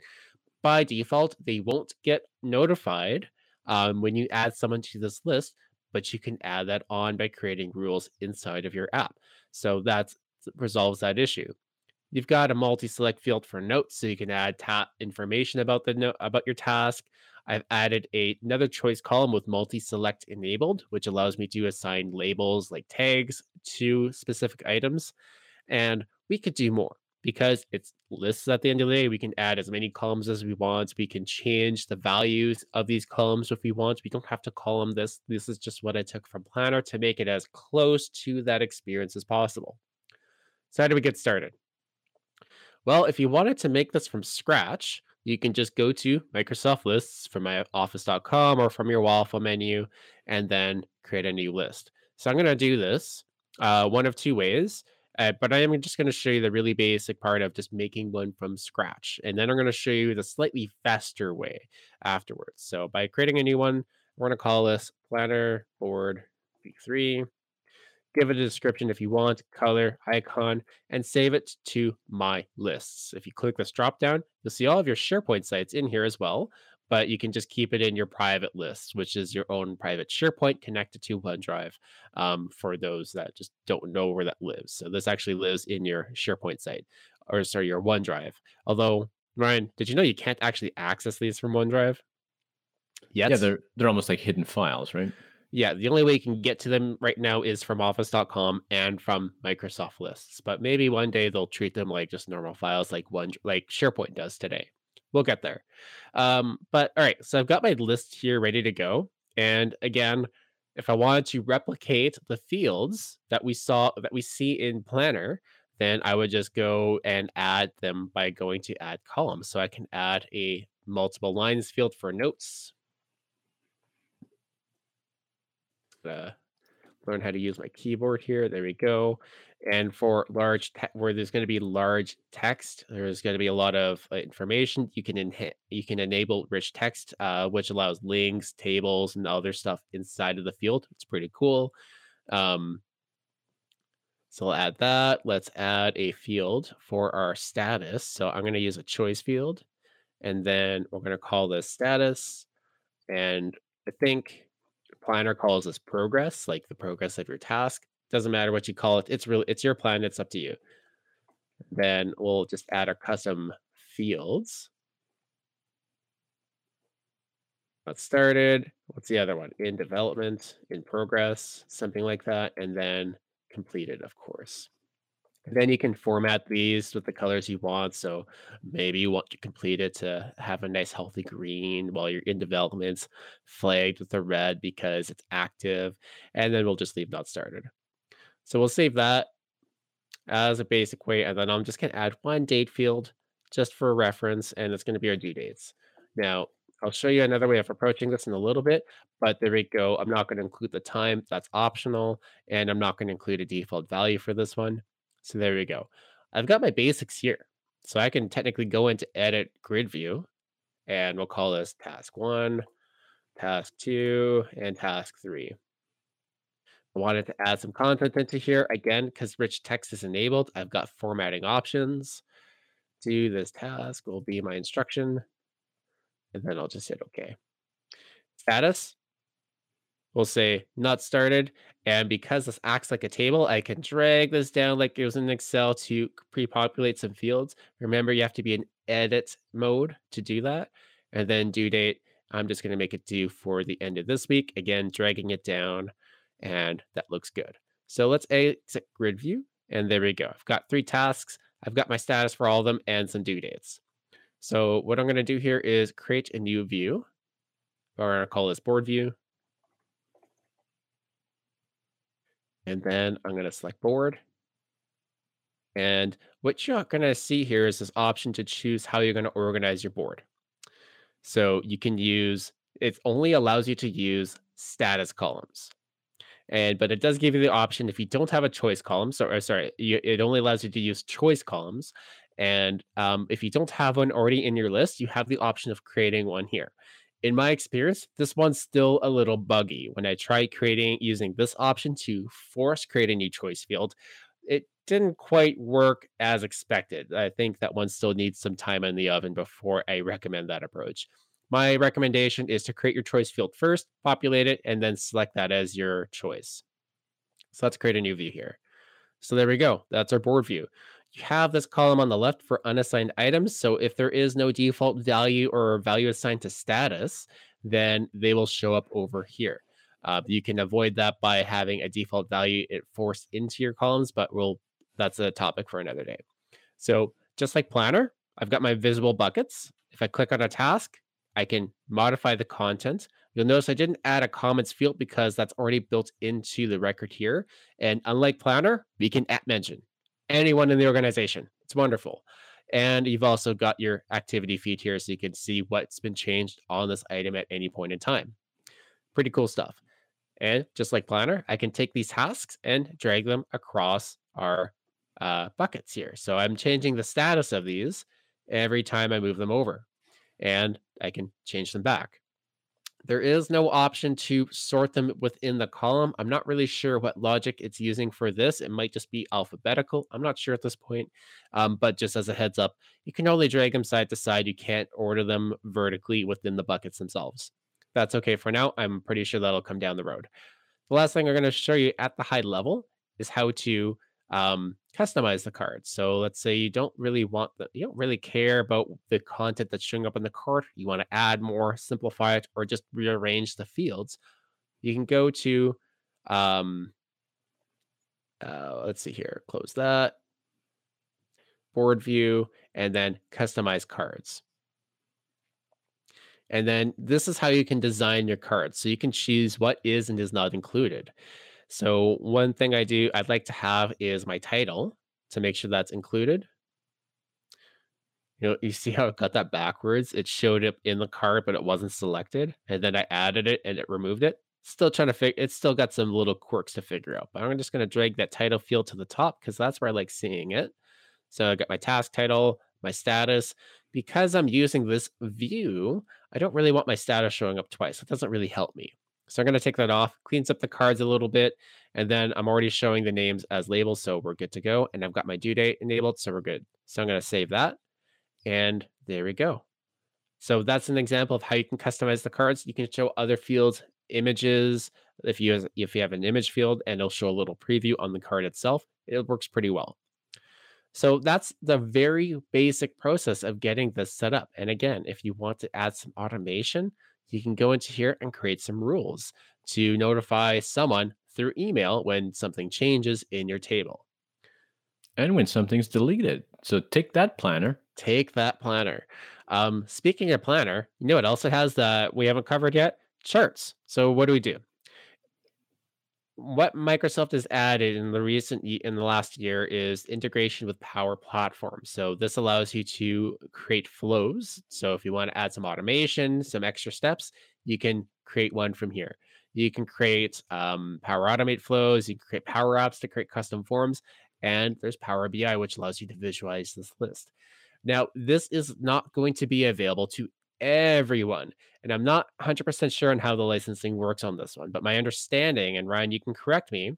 By default, they won't get notified um, when you add someone to this list, but you can add that on by creating rules inside of your app. So that resolves that issue. You've got a multi-select field for notes, so you can add ta- information about the note about your task. I've added a, another choice column with multi-select enabled, which allows me to assign labels like tags to specific items. And we could do more because it's lists at the end of the day. We can add as many columns as we want. We can change the values of these columns if we want. We don't have to call them this. This is just what I took from Planner to make it as close to that experience as possible. So how do we get started? Well, if you wanted to make this from scratch, you can just go to Microsoft Lists from my office.com or from your waffle menu and then create a new list. So I'm going to do this uh, one of two ways, uh, but I am just going to show you the really basic part of just making one from scratch. And then I'm going to show you the slightly faster way afterwards. So by creating a new one, we're going to call this Planner Board V3 give it a description if you want, color, icon, and save it to my lists. If you click this drop down, you'll see all of your SharePoint sites in here as well, but you can just keep it in your private list, which is your own private SharePoint connected to OneDrive um, for those that just don't know where that lives. So this actually lives in your SharePoint site, or sorry, your OneDrive. Although, Ryan, did you know you can't actually access these from OneDrive? Yet? Yeah, they're they're almost like hidden files, right? Yeah, the only way you can get to them right now is from office.com and from Microsoft lists. But maybe one day they'll treat them like just normal files like one like SharePoint does today. We'll get there. Um, but all right, so I've got my list here ready to go. And again, if I wanted to replicate the fields that we saw that we see in Planner, then I would just go and add them by going to add columns. So I can add a multiple lines field for notes, uh, learn how to use my keyboard here. There we go. And for large te- where there's going to be large text, there's going to be a lot of uh, information. You can enha- you can enable rich text, uh, which allows links, tables, and other stuff inside of the field. It's pretty cool. Um, so I'll add that. Let's add a field for our status. So I'm going to use a choice field, and then we're going to call this status. And I think planner calls this progress, like the progress of your task. Doesn't matter what you call it. It's really it's your plan. It's up to you. Then we'll just add our custom fields. Got started. What's the other one? In development, in progress, something like that. And then completed, of course. Then you can format these with the colors you want. So maybe you want to complete it to have a nice healthy green while you're in development, flagged with a red because it's active. And then we'll just leave not started. So we'll save that as a basic way. And then I'm just going to add one date field just for reference. And it's going to be our due dates. Now, I'll show you another way of approaching this in a little bit, but there we go. I'm not going to include the time. That's optional. And I'm not going to include a default value for this one. So there we go. I've got my basics here. So I can technically go into edit grid view and we'll call this task one, task two, and task three. I wanted to add some content into here again because rich text is enabled. I've got formatting options. Do this task will be my instruction. And then I'll just hit OK. Status, we'll say not started. And because this acts like a table, I can drag this down like it was in Excel to pre-populate some fields. Remember, you have to be in edit mode to do that. And then due date, I'm just going to make it due for the end of this week. Again, dragging it down, and that looks good. So let's exit grid view, and there we go. I've got three tasks. I've got my status for all of them and some due dates. So what I'm going to do here is create a new view, or I'll call this board view. And then I'm going to select board. And what you're going to see here is this option to choose how you're going to organize your board. So you can use, it only allows you to use status columns. And, but it does give you the option if you don't have a choice column, so, or sorry, you, it only allows you to use choice columns. And um, if you don't have one already in your list, you have the option of creating one here in my experience, this one's still a little buggy. When I tried creating using this option to force create a new choice field, it didn't quite work as expected. I think that one still needs some time in the oven before I recommend that approach. My recommendation is to create your choice field first, populate it, and then select that as your choice. So let's create a new view here. So there we go. That's our board view you have this column on the left for unassigned items. So if there is no default value or value assigned to status, then they will show up over here. Uh, you can avoid that by having a default value it forced into your columns, but we'll that's a topic for another day. So just like Planner, I've got my visible buckets. If I click on a task, I can modify the content. You'll notice I didn't add a comments field because that's already built into the record here. And unlike Planner, we can at mention anyone in the organization. It's wonderful. And you've also got your activity feed here so you can see what's been changed on this item at any point in time. Pretty cool stuff. And just like Planner, I can take these tasks and drag them across our uh, buckets here. So I'm changing the status of these every time I move them over. And I can change them back. There is no option to sort them within the column. I'm not really sure what logic it's using for this. It might just be alphabetical. I'm not sure at this point. Um, but just as a heads up, you can only drag them side to side. You can't order them vertically within the buckets themselves. That's okay for now. I'm pretty sure that'll come down the road. The last thing I'm going to show you at the high level is how to um, customize the card. So let's say you don't really want the, you don't really care about the content that's showing up on the card. You want to add more, simplify it, or just rearrange the fields. You can go to, um, uh, let's see here, close that, board view, and then customize cards. And then this is how you can design your cards. So you can choose what is and is not included. So one thing I do I'd like to have is my title to make sure that's included. You know, you see how I got that backwards? It showed up in the card, but it wasn't selected. And then I added it and it removed it. Still trying to figure it, it's still got some little quirks to figure out. But I'm just going to drag that title field to the top because that's where I like seeing it. So I got my task title, my status. Because I'm using this view, I don't really want my status showing up twice. It doesn't really help me. So I'm going to take that off, cleans up the cards a little bit, and then I'm already showing the names as labels, so we're good to go. And I've got my due date enabled, so we're good. So I'm going to save that, and there we go. So that's an example of how you can customize the cards. You can show other fields, images. If you if you have an image field, and it'll show a little preview on the card itself, it works pretty well. So that's the very basic process of getting this set up. And again, if you want to add some automation, you can go into here and create some rules to notify someone through email when something changes in your table. And when something's deleted. So take that planner. Take that planner. Um, speaking of planner, you know what else it has that we haven't covered yet? Charts. So what do we do? What Microsoft has added in the recent in the last year is integration with Power Platform. So this allows you to create flows. So if you want to add some automation, some extra steps, you can create one from here. You can create um, Power Automate flows. You can create Power Apps to create custom forms, and there's Power BI, which allows you to visualize this list. Now, this is not going to be available to everyone. And I'm not 100% sure on how the licensing works on this one, but my understanding, and Ryan, you can correct me,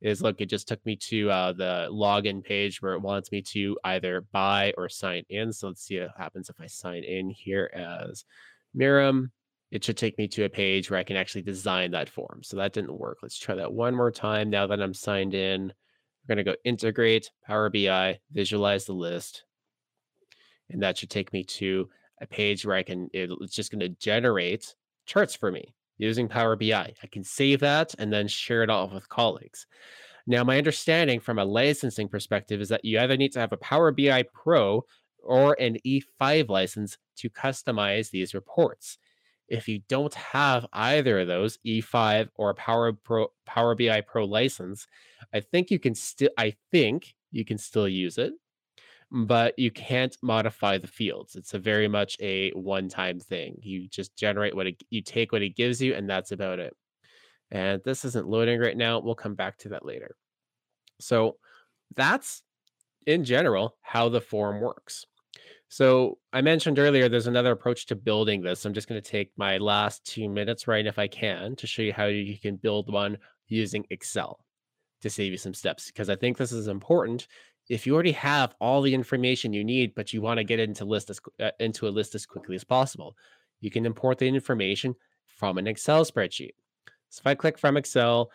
is look, it just took me to uh, the login page where it wants me to either buy or sign in. So let's see what happens if I sign in here as Miram. It should take me to a page where I can actually design that form. So that didn't work. Let's try that one more time. Now that I'm signed in, we're going to go integrate Power BI, visualize the list. And that should take me to a page where I can, it's just going to generate charts for me using Power BI. I can save that and then share it off with colleagues. Now, my understanding from a licensing perspective is that you either need to have a Power BI Pro or an E5 license to customize these reports. If you don't have either of those, E5 or Power Pro Power BI Pro license, I think you can still I think you can still use it but you can't modify the fields. It's a very much a one-time thing. You just generate what it, you take what it gives you, and that's about it. And this isn't loading right now. We'll come back to that later. So that's in general how the form works. So I mentioned earlier there's another approach to building this. I'm just going to take my last two minutes, right, if I can, to show you how you can build one using Excel to save you some steps because I think this is important if you already have all the information you need, but you want to get into list as, uh, into a list as quickly as possible, you can import the information from an Excel spreadsheet. So if I click from Excel,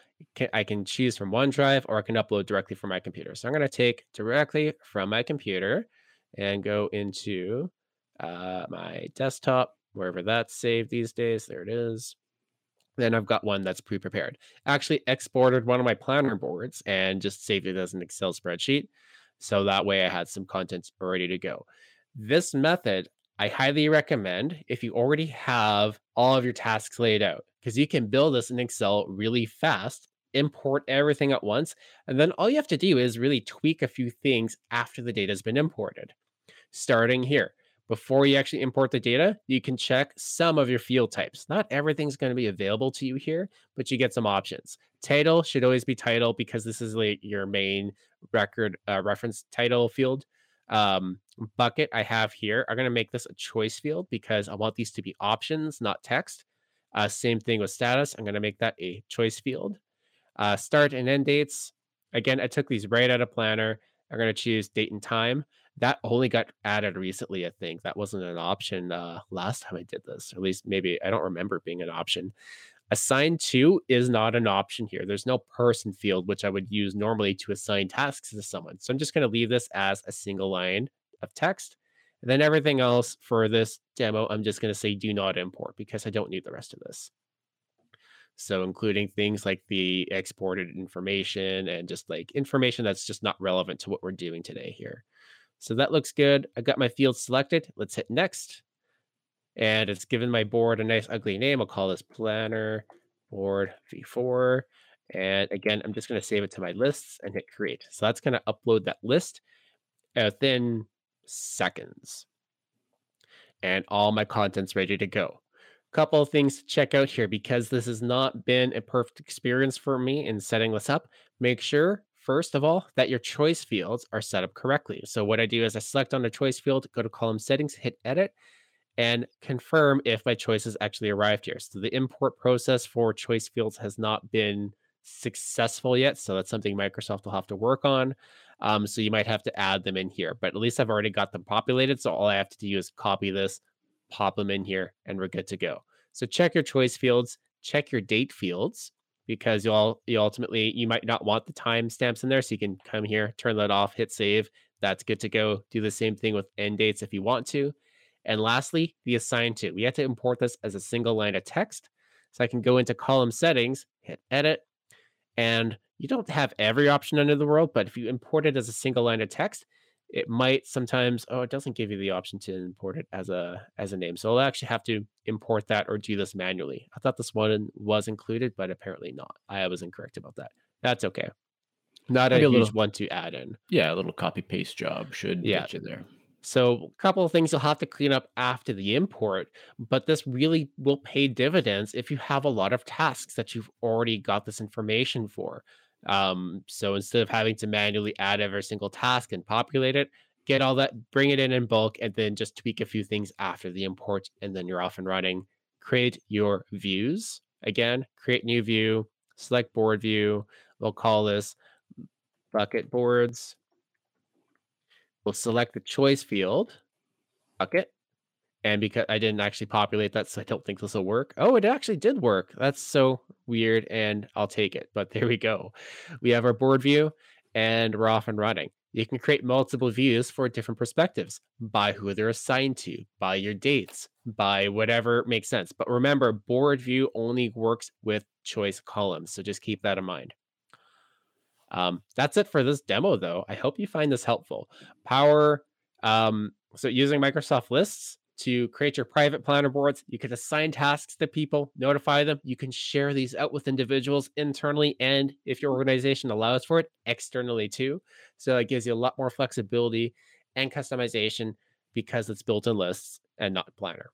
I can choose from OneDrive or I can upload directly from my computer. So I'm going to take directly from my computer and go into uh, my desktop, wherever that's saved these days. There it is. Then I've got one that's pre-prepared. Actually exported one of my planner boards and just saved it as an Excel spreadsheet. So that way I had some content ready to go. This method I highly recommend if you already have all of your tasks laid out because you can build this in Excel really fast, import everything at once, and then all you have to do is really tweak a few things after the data has been imported. Starting here, before you actually import the data, you can check some of your field types. Not everything's going to be available to you here, but you get some options. Title should always be title because this is like your main record uh, reference title field. Um, bucket I have here, I'm going to make this a choice field because I want these to be options, not text. Uh, same thing with status. I'm going to make that a choice field. Uh, start and end dates. Again, I took these right out of Planner. I'm going to choose date and time. That only got added recently, I think. That wasn't an option uh, last time I did this. Or at least maybe I don't remember being an option. Assign to is not an option here. There's no person field, which I would use normally to assign tasks to someone. So I'm just going to leave this as a single line of text. And then everything else for this demo, I'm just going to say do not import because I don't need the rest of this. So including things like the exported information and just like information that's just not relevant to what we're doing today here. So that looks good. I've got my field selected. Let's hit next and it's given my board a nice ugly name. I'll call this planner board v4. And again, I'm just going to save it to my lists and hit create. So that's going to upload that list uh, within seconds. And all my content's ready to go. Couple of things to check out here because this has not been a perfect experience for me in setting this up. Make sure, first of all, that your choice fields are set up correctly. So what I do is I select on the choice field, go to column settings, hit edit, and confirm if my choice has actually arrived here. So the import process for choice fields has not been successful yet. So that's something Microsoft will have to work on. Um, so you might have to add them in here, but at least I've already got them populated. So all I have to do is copy this, pop them in here, and we're good to go. So check your choice fields, check your date fields because you'll you ultimately you might not want the timestamps in there. So you can come here, turn that off, hit save. That's good to go. Do the same thing with end dates if you want to. And lastly, the assign to. We have to import this as a single line of text. So I can go into column settings, hit edit, and you don't have every option under the world, but if you import it as a single line of text, it might sometimes oh it doesn't give you the option to import it as a as a name so i'll actually have to import that or do this manually. I thought this one was included but apparently not. I was incorrect about that. That's okay. Not a, a huge little- one to add in. Yeah, a little copy paste job should Yeah. get you there. so a couple of things you'll have to clean up after the import but this really will pay dividends if you have a lot of tasks that you've already got this information for um, so instead of having to manually add every single task and populate it get all that bring it in in bulk and then just tweak a few things after the import and then you're off and running. Create your views. Again create new view select board view. We'll call this bucket boards. We'll select the choice field. Bucket and because I didn't actually populate that, so I don't think this will work. Oh, it actually did work. That's so weird, and I'll take it. But there we go. We have our board view, and we're off and running. You can create multiple views for different perspectives by who they're assigned to, by your dates, by whatever makes sense. But remember, board view only works with choice columns. So just keep that in mind. Um, that's it for this demo, though. I hope you find this helpful. Power, um, so using Microsoft Lists to create your private planner boards, you can assign tasks to people, notify them. You can share these out with individuals internally, and if your organization allows for it, externally too. So it gives you a lot more flexibility and customization because it's built in lists and not planner.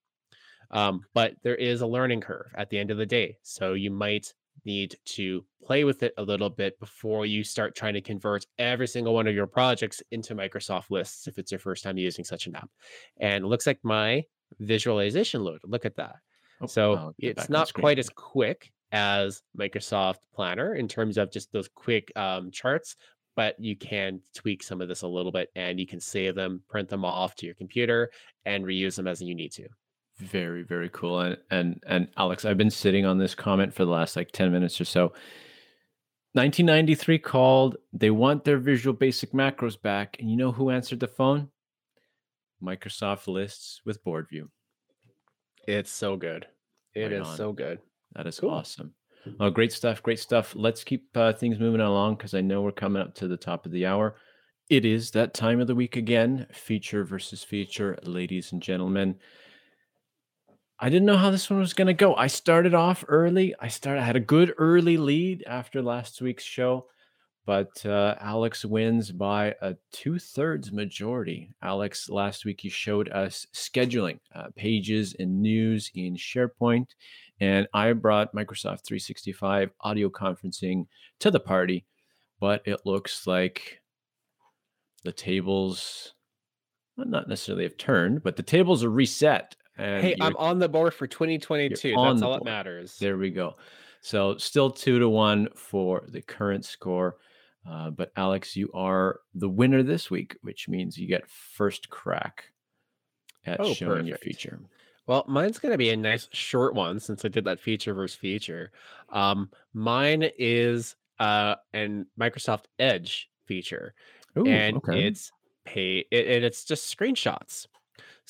Um, but there is a learning curve at the end of the day. So you might need to play with it a little bit before you start trying to convert every single one of your projects into Microsoft lists if it's your first time using such an app. And it looks like my visualization load. Look at that. Oh, So it's not quite as quick as Microsoft Planner in terms of just those quick um, charts, but you can tweak some of this a little bit and you can save them, print them off to your computer, and reuse them as you need to. Very, very cool. And and and Alex, I've been sitting on this comment for the last like 10 minutes or so. 1993 called. They want their Visual Basic macros back. And you know who answered the phone? Microsoft Lists with Board View. It's so good. It is Right on. so good. That is Cool. awesome. Oh, great stuff. Great stuff. Let's keep uh, things moving along because I know we're coming up to the top of the hour. It is that time of the week again feature versus feature, ladies and gentlemen. I didn't know how this one was going to go. I started off early. I started I had a good early lead after last week's show, but uh, Alex wins by a two thirds majority. Alex, last week you showed us scheduling uh, pages and news in SharePoint, and I brought Microsoft 365 audio conferencing to the party, but it looks like the tables not necessarily have turned, but the tables are reset. And Hey, I'm on the board for 2022. That's all that matters. there we go. So still two to one for the current score. Uh, but Alex, you are the winner this week, which means you get first crack at Oh, showing your feature. Well, mine's going to be a nice short one since I did that feature versus feature. Um, mine is uh, an Microsoft Edge feature. Ooh, and okay. it's pay it, and it's just screenshots.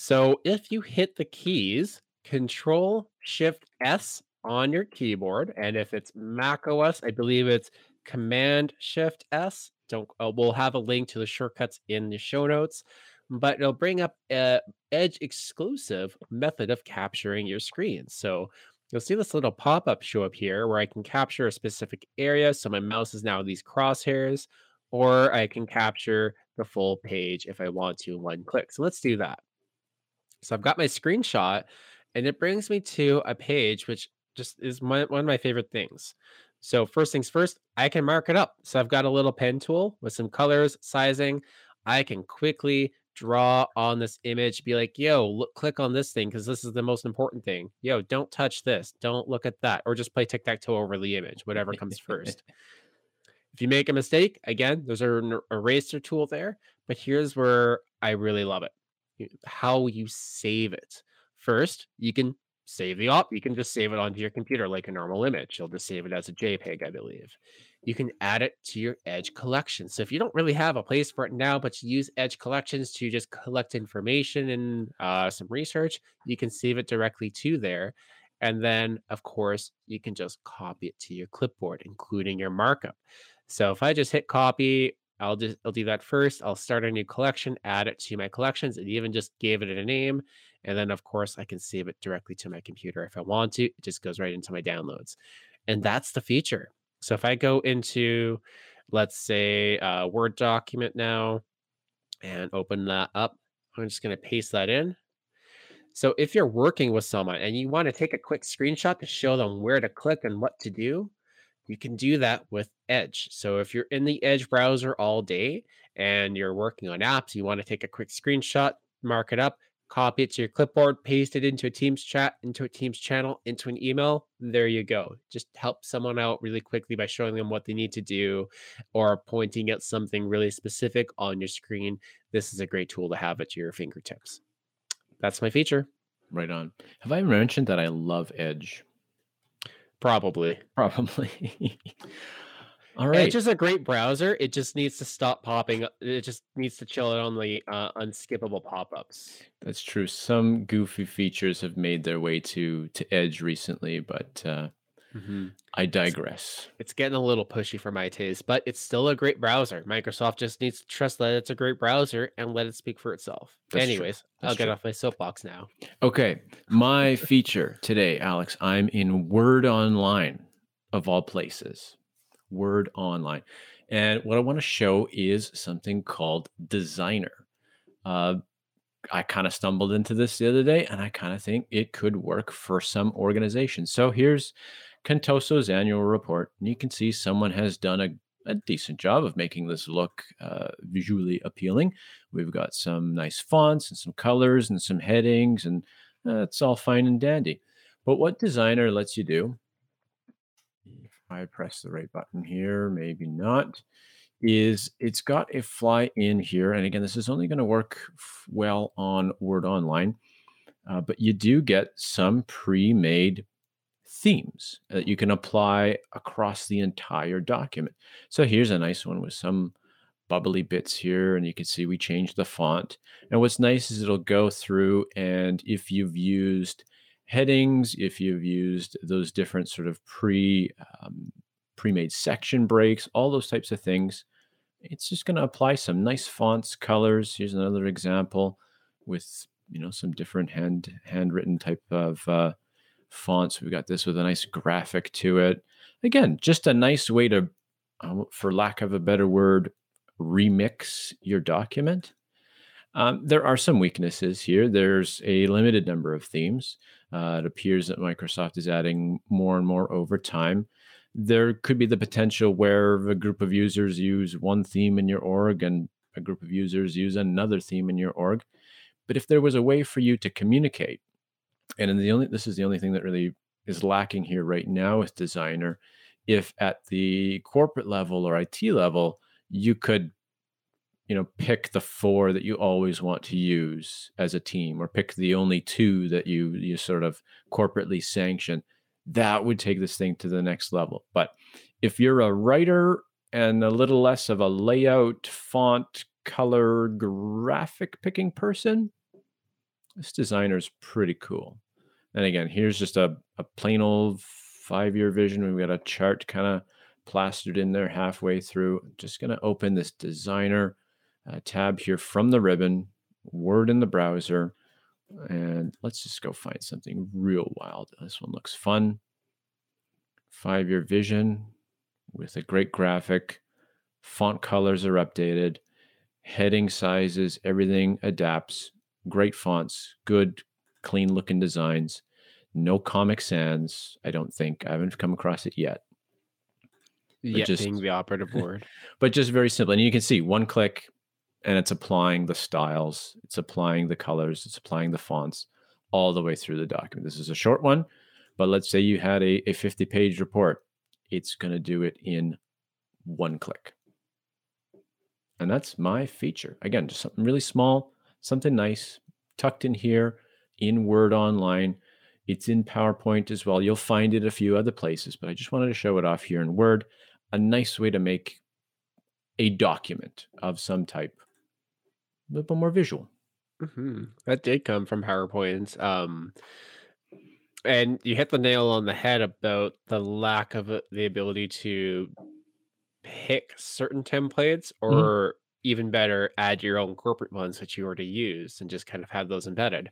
So if you hit the keys Control Shift S on your keyboard, and if it's Mac OS, I believe it's Command Shift S. Don't uh, we'll have a link to the shortcuts in the show notes, but it'll bring up a Edge exclusive method of capturing your screen. So you'll see this little pop up show up here where I can capture a specific area. So my mouse is now these crosshairs or I can capture the full page if I want to in one click. So let's do that. So I've got my screenshot and it brings me to a page which just is my, one of my favorite things. So first things first, I can mark it up. So I've got a little pen tool with some colors, sizing. I can quickly draw on this image, be like, yo, look, click on this thing because this is the most important thing. Yo, don't touch this. Don't look at that. Or just play tic tac toe over the image, whatever comes first. If you make a mistake, again, there's an er- eraser tool there, but here's where I really love it. How you save it. First, you can save the op, you can just save it onto your computer like a normal image. You'll just save it as a JPEG, I believe. you can add it to your Edge collection. So if you don't really have a place for it now, but you use Edge collections to just collect information and uh, some research, you can save it directly to there. And then, of course, you can just copy it to your clipboard, including your markup. So if I just hit copy, I'll just I'll do that first. I'll start a new collection, add it to my collections, and even just gave it a name. And then, of course, I can save it directly to my computer if I want to. It just goes right into my downloads. And that's the feature. So if I go into, let's say, a Word document now and open that up, I'm just going to paste that in. So if you're working with someone and you want to take a quick screenshot to show them where to click and what to do, you can do that with Edge. So if you're in the Edge browser all day and you're working on apps, you want to take a quick screenshot, mark it up, copy it to your clipboard, paste it into a Teams chat, into a Teams channel, into an email. There you go. Just help someone out really quickly by showing them what they need to do or pointing at something really specific on your screen. This is a great tool to have at your fingertips. That's my feature. Right on. Have I mentioned that I love Edge? Probably. Probably. All right. Edge is a great browser. It just needs to stop popping. It just needs to chill out on the uh, unskippable pop-ups. That's true. Some goofy features have made their way to to Edge recently, but uh, mm-hmm. I digress. It's, it's, getting a little pushy for my taste, but it's still a great browser. Microsoft just needs to trust that it's a great browser and let it speak for itself. Anyways, I'll get off my soapbox now. Okay, my feature today, Alex. I'm in Word Online, of all places. Word Online. And what I want to show is something called Designer. Uh, I kind of stumbled into this the other day, and I kind of think it could work for some organizations. So here's Contoso's annual report, and you can see someone has done a, a decent job of making this look uh, visually appealing. We've got some nice fonts and some colors and some headings, and uh, it's all fine and dandy. But what Designer lets you do if I press the right button here, maybe not, is it's got a fly in here. And again, this is only going to work well on Word Online, uh, but you do get some pre-made themes that you can apply across the entire document. So here's a nice one with some bubbly bits here and you can see we changed the font. And what's nice is it'll go through and if you've used headings, if you've used those different sort of pre um, pre-made section breaks, all those types of things, it's just going to apply some nice fonts, colors. Here's another example with you know some different hand handwritten type of uh, fonts. We've got this with a nice graphic to it. Again, just a nice way to, uh, for lack of a better word, remix your document. Um, there are some weaknesses here. There's a limited number of themes. Uh, it appears that Microsoft is adding more and more over time. There could be the potential where a group of users use one theme in your org and a group of users use another theme in your org. But if there was a way for you to communicate, and the only this is the only thing that really is lacking here right now with designer, if at the corporate level or IT level, you could you know pick the four that you always want to use as a team or pick the only two that you you sort of corporately sanction that would take this thing to the next level. But if you're a writer and a little less of a layout font color graphic picking person this designer is pretty cool and again here's just a, a plain old five year vision we've got a chart kind of plastered in there halfway through just going to open this designer uh, tab here from the ribbon, Word in the browser, and let's just go find something real wild. This one looks fun. Five year vision with a great graphic. Font colors are updated. Heading sizes, everything adapts. Great fonts, good, clean looking designs. No Comic Sans, I don't think. I haven't come across it yet. Yet just, being the operative word. but just very simple. And you can see one click, and it's applying the styles, it's applying the colors, it's applying the fonts all the way through the document. This is a short one, but let's say you had a, a 50 page report, it's going to do it in one click. And that's my feature. Again, just something really small, something nice, tucked in here in Word Online. It's in PowerPoint as well. You'll find it a few other places, but I just wanted to show it off here in Word. a nice way to make a document of some type a little bit more visual. hmm That did come from PowerPoint. Um, and you hit the nail on the head about the lack of uh, the ability to pick certain templates Mhm. or even better, add your own corporate ones that you already use and just kind of have those embedded.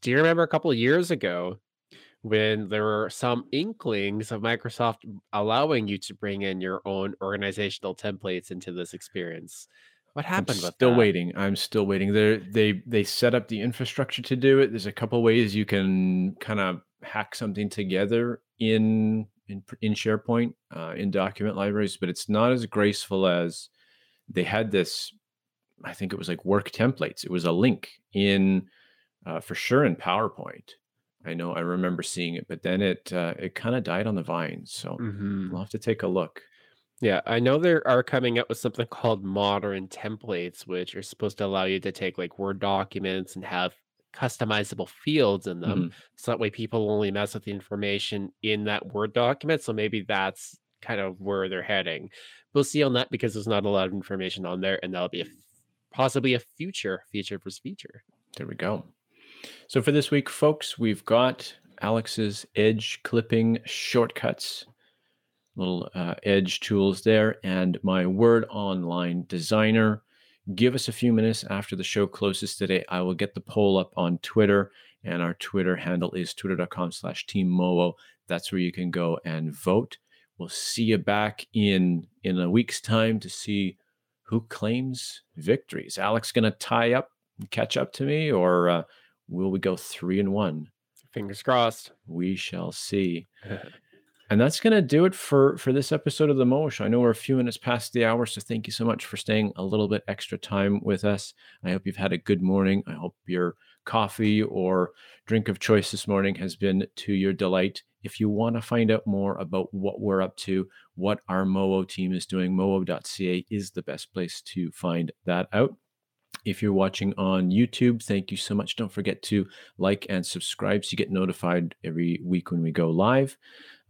Do you remember a couple of years ago when there were some inklings of Microsoft allowing you to bring in your own organizational templates into this experience? What happened I'm still that? waiting. I'm still waiting. They they they set up the infrastructure to do it. There's a couple ways you can kind of hack something together in in in SharePoint uh, in document libraries, but it's not as graceful as they had this. I think it was like work templates. It was a link in uh, for sure in PowerPoint. I know I remember seeing it, but then it uh, it kind of died on the vine. So hmm we'll have to take a look. Yeah, I know they are coming up with something called modern templates, which are supposed to allow you to take like Word documents and have customizable fields in them. Mhm. So that way people only mess with the information in that Word document. So maybe that's kind of where they're heading. We'll see on that because there's not a lot of information on there, and that'll be a, possibly a future feature for feature. There we go. So for this week, folks, we've got Alex's edge clipping shortcuts, little uh, edge tools there, and my Word Online Designer. Give us a few minutes after the show closes today. I will get the poll up on Twitter, and our Twitter handle is twitter.com slash. That's where you can go and vote. We'll see you back in in a week's time to see who claims victories. Alex going to tie up and catch up to me, or uh, will we go three and one? Fingers crossed. We shall see. And that's going to do it for for this episode of the Mowo Show. I know we're a few minutes past the hour, so thank you so much for staying a little bit extra time with us. I hope you've had a good morning. I hope your coffee or drink of choice this morning has been to your delight. If you want to find out more about what we're up to, what our Mowo team is doing, mowo.ca is the best place to find that out. If you're watching on YouTube, thank you so much. Don't forget to like and subscribe so you get notified every week when we go live.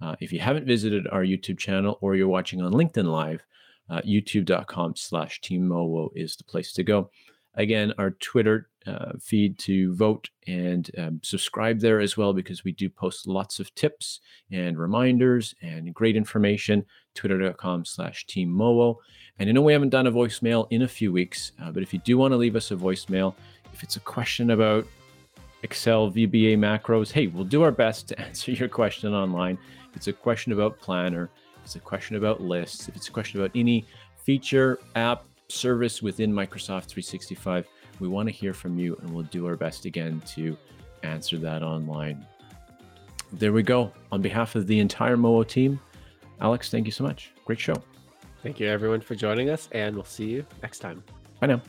Uh, if you haven't visited our YouTube channel or you're watching on LinkedIn Live, uh, youtube.com slash Team is the place to go. Again, our Twitter uh, feed to vote and um, subscribe there as well because we do post lots of tips and reminders and great information. Twitter.com slash Team Mowo. And I know we haven't done a voicemail in a few weeks, uh, but if you do want to leave us a voicemail, if it's a question about Excel VBA macros, hey, we'll do our best to answer your question online. If it's a question about Planner, if it's a question about lists, if it's a question about any feature, app, service within Microsoft 365, we want to hear from you and we'll do our best again to answer that online. There we go. On behalf of the entire Mowo team, Alex, thank you so much. Great show. Thank you, everyone, for joining us, and we'll see you next time. Bye now.